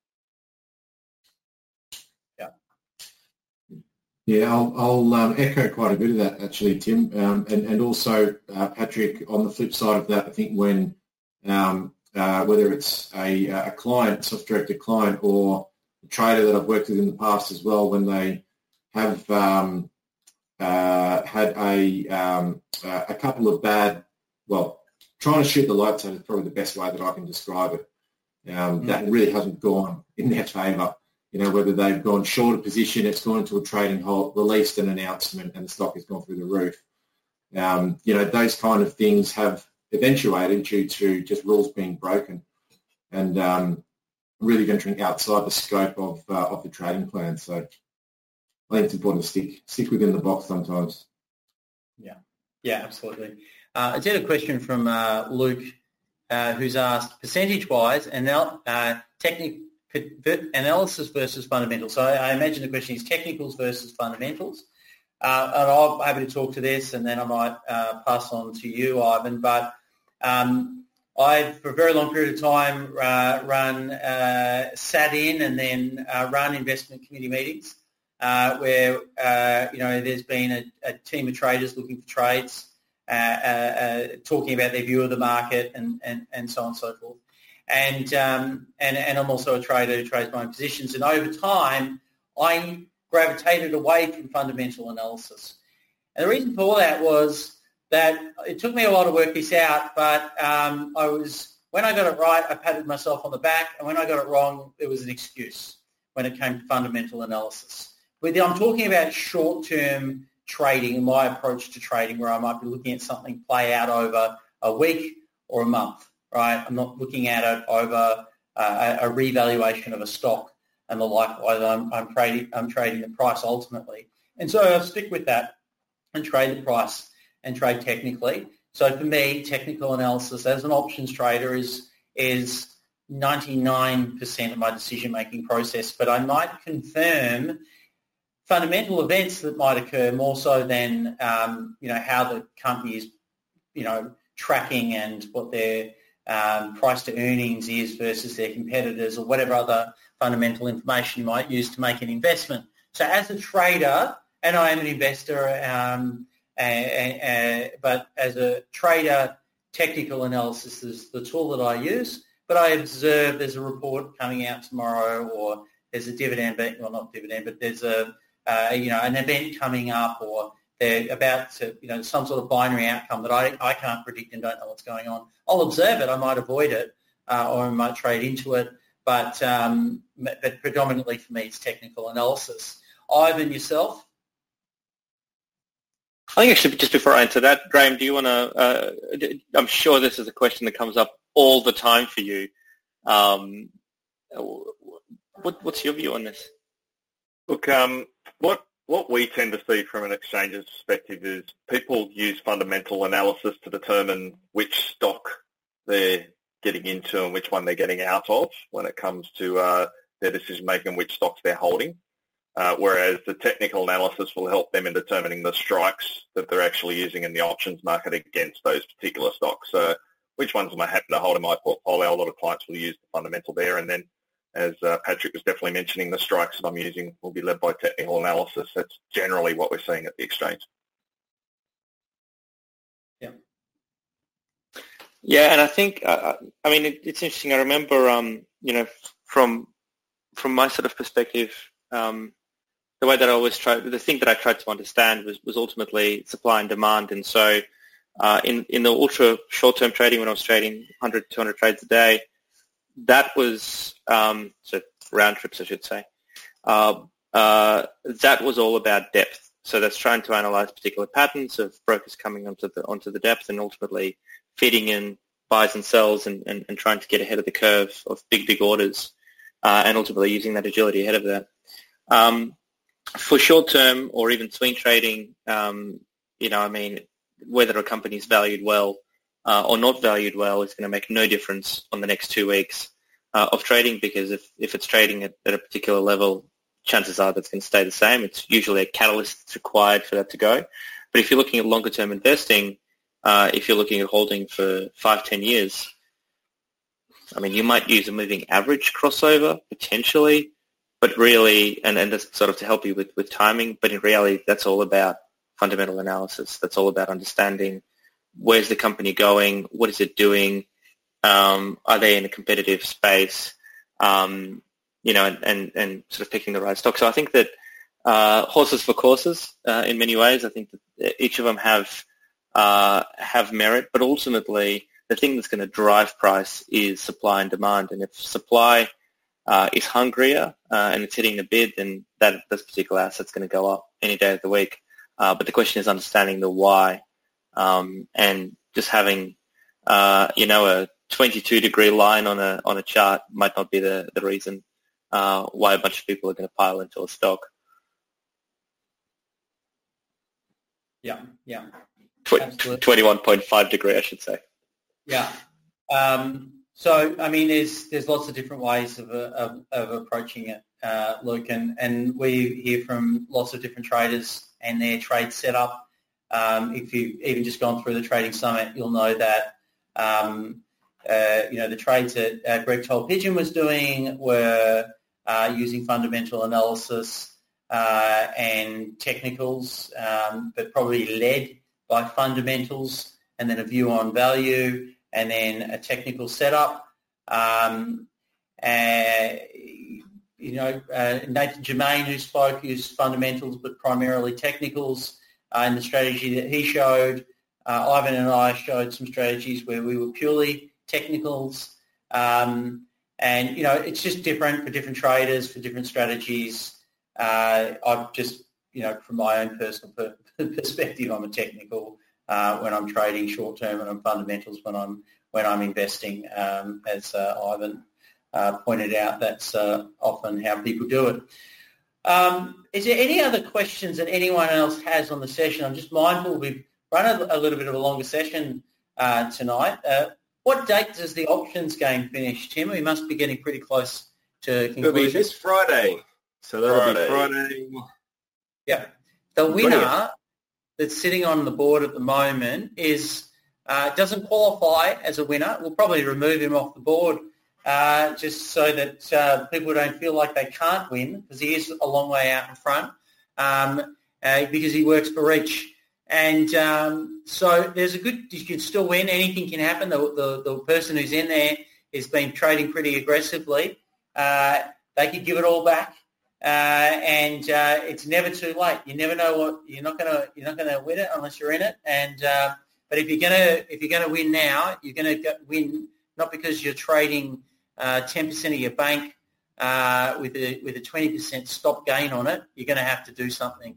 Yeah, I'll, I'll um, echo quite a bit of that actually, Tim, um, and, and also uh, Patrick. On the flip side of that, I think when um, uh, whether it's a, a client, self-directed client, or a trader that I've worked with in the past as well, when they have um, uh, had a um, a couple of bad, well, trying to shoot the lights out is probably the best way that I can describe it. Um, mm. That really hasn't gone in their favour you know, whether they've gone short a position, it's gone into a trading halt, released an announcement, and the stock has gone through the roof. Um, you know, those kind of things have eventuated due to just rules being broken and um, really venturing outside the scope of uh, of the trading plan. So I think it's important to stick stick within the box sometimes. Yeah, yeah, absolutely. Uh, I did a question from uh, Luke uh, who's asked percentage-wise and uh, technical analysis versus fundamentals. So I, I, imagine the question is technicals versus fundamentals. Uh, and I'll happy to talk to this, and then I might uh, pass on to you, Ivan. But um, I, for a very long period of time, uh, run uh, sat in and then uh, run investment committee meetings uh, where you know there's been a, a, team of traders looking for trades, talking about their view of the market, and, and, and so on and so forth. And, um, and and I'm also a trader who trades my own positions. And over time, I gravitated away from fundamental analysis. And the reason for that was that it took me a while to work this out, but um, I was when I got it right, I patted myself on the back, and when I got it wrong, it was an excuse when it came to fundamental analysis. But I'm talking about short-term trading my approach to trading, where I might be looking at something play out over a week or a month, right? I'm not looking at it over uh, a revaluation of a stock and the likewise. I'm, I'm trading I'm trading the price ultimately, and so I stick with that and trade the price and trade technically. So for me, technical analysis as an options trader is is 99% of my decision making process, but I might confirm fundamental events that might occur more so than um, you know how the company is you know tracking and what their um, price to earnings is versus their competitors or whatever other fundamental information you might use to make an investment. So as a trader, and I am an investor, um, but as a trader, technical analysis is the tool that I use. But I observe there's a report coming out tomorrow, or there's a dividend, well, not dividend, but there's a uh, you know an event coming up, or they're about to, you know, some sort of binary outcome that I, I can't predict and don't know what's going on. I'll observe it. I might avoid it, uh, or I might trade into it. But um, but predominantly for me, it's technical analysis. Ivan, yourself? I think actually just before I answer that, Graham, do you want to? Uh, I'm sure this is a question that comes up all the time for you. Um, what, what's your view on this? Look, um, what what we tend to see from an exchange's perspective is people use fundamental analysis to determine which stock they're getting into and which one they're getting out of when it comes to uh, their decision making, which stocks they're holding. Uh, whereas the technical analysis will help them in determining the strikes that they're actually using in the options market against those particular stocks. So which ones am I happy to hold in my portfolio? A lot of clients will use the fundamental there. And then, as uh, Patrick was definitely mentioning, the strikes that I'm using will be led by technical analysis. That's generally what we're seeing at the exchange. Yeah. Yeah, and I think, uh, uh I mean, it, it's interesting. I remember, um, you know, from from my sort of perspective, um, the way that I always tried, the thing that I tried to understand was, was ultimately supply and demand. And so uh, in, in the ultra short-term trading, when I was trading 100, 200 trades a day, that was, um, so round trips, I should say, uh, uh, that was all about depth. So that's trying to analyze particular patterns of brokers coming onto the, onto the depth and ultimately feeding in buys and sells and, and, and trying to get ahead of the curve of big, big orders uh, and ultimately using that agility ahead of that. Um, for short-term or even swing trading, um, you know, I mean, whether a company is valued well uh, or not valued well is going to make no difference on the next two weeks uh, of trading because if, if it's trading at, at, a particular level, chances are that's going to stay the same. It's usually a catalyst that's required for that to go. But if you're looking at longer-term investing, uh, if you're looking at holding for five, ten years, I mean, you might use a moving average crossover potentially, but really, and, and that's sort of to help you with, with timing, but in reality, that's all about fundamental analysis. That's all about understanding where's the company going, what is it doing, um, are they in a competitive space, um, you know, and, and, and, sort of picking the right stock. So I think that uh, horses for courses uh, in many ways. I think that each of them have uh, have merit, but ultimately the thing that's going to drive price is supply and demand. And if supply uh, is hungrier uh, and it's hitting the bid, then that this particular asset's going to go up any day of the week. Uh, but the question is understanding the why um, and just having uh, you know a 22 degree line on a on a chart might not be the the reason uh, why a bunch of people are going to pile into a stock. Yeah, yeah. Tw- 21.5 degree, I should say. Yeah, Um, so, I mean, there's there's lots of different ways of, of, of approaching it, uh, Luke, and, and we hear from lots of different traders and their trade setup. Um, if you've even just gone through the trading summit, you'll know that um, uh, you know the trades that uh, Greg Toll Pigeon was doing were uh, using fundamental analysis uh, and technicals, um, but probably led by fundamentals and then a view on value and then a technical setup. Um, uh, you know, uh, Nathan Germain who spoke used fundamentals but primarily technicals uh, in the strategy that he showed. Uh, Ivan and I showed some strategies where we were purely technicals. Um, and, you know, it's just different for different traders, for different strategies. Uh, I've just, you know, from my own personal per- [LAUGHS] perspective, I'm a technical uh, when I'm trading short term and I'm fundamentals when I'm when I'm investing. Um, as uh, Ivan uh, pointed out, that's uh, often how people do it. Um, is there any other questions that anyone else has on the session? I'm just mindful we've run a, a little bit of a longer session uh, tonight. Uh, what date does the options game finish, Tim? We must be getting pretty close to conclusion. It'll be this Friday. So that'll Friday. be Friday. Yeah. The winner 20th. That's sitting on the board at the moment is uh, doesn't qualify as a winner. We'll probably remove him off the board uh, just so that uh, people don't feel like they can't win because he is a long way out in front um, uh, because he works for Reach. And um, so there's a good, you can still win. Anything can happen. The, the, the person who's in there has been trading pretty aggressively. Uh, they could give it all back. Uh, and uh, it's never too late. You never know what you're not gonna you're not gonna win it unless you're in it. And uh, but if you're gonna if you're gonna win now, you're gonna get, win not because you're trading uh, ten percent of your bank uh, with a with a twenty percent stop gain on it. You're gonna have to do something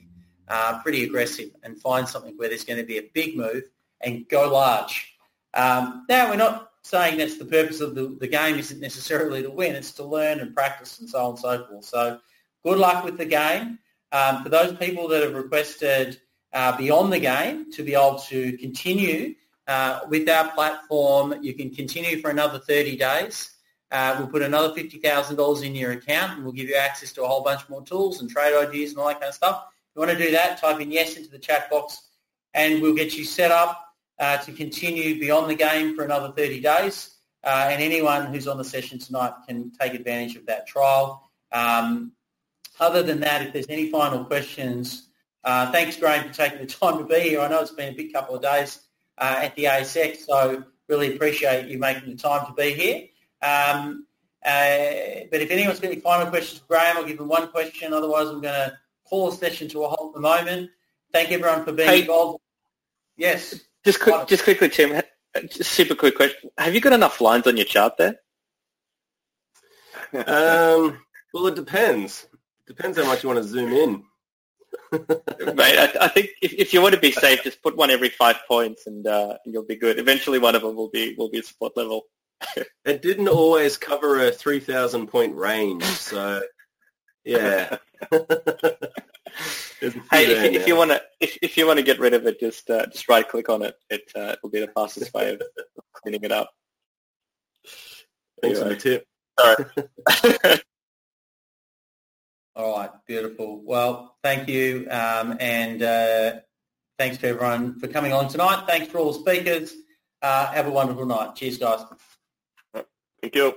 uh, pretty aggressive and find something where there's going to be a big move and go large. Um, now we're not saying that's the purpose of the, the game isn't necessarily to win, it's to learn and practice and so on and so forth. So good luck with the game. Um, for those people that have requested uh, beyond the game to be able to continue uh, with our platform, you can continue for another 30 days. Uh, we'll put another $50,000 in your account and we'll give you access to a whole bunch more tools and trade ideas and all that kind of stuff. If you want to do that, type in yes into the chat box and we'll get you set up uh, to continue beyond the game for another 30 days. Uh, and anyone who's on the session tonight can take advantage of that trial. Um, other than that, if there's any final questions, uh, thanks, Graham, for taking the time to be here. I know it's been a big couple of days uh, at the ASX, so really appreciate you making the time to be here. Um, uh, but if anyone's got any final questions for Graham, I'll give them one question. Otherwise, I'm going to call the session to a halt at the moment. Thank everyone for being Hey. involved. Yes. Just quick, just quickly, Tim. Just super quick question. Have you got enough lines on your chart there? [LAUGHS] Um, well, it depends. Depends how much you want to zoom in. [LAUGHS] Mate, I, I think if, if you want to be safe, just put one every five points, and uh, you'll be good. Eventually, one of them will be will be a support level. [LAUGHS] It didn't always cover a 3,000 point range, so yeah. There's a few Hey, if, if you want to if, if you want to get rid of it, just uh, just right click on it. It uh, will be the fastest way of cleaning it up. Thanks for the tip. [LAUGHS] All right, beautiful. Well, thank you, um, and uh, thanks to everyone for coming on tonight. Thanks to all the speakers. Uh, have a wonderful night. Cheers, guys. Thank you.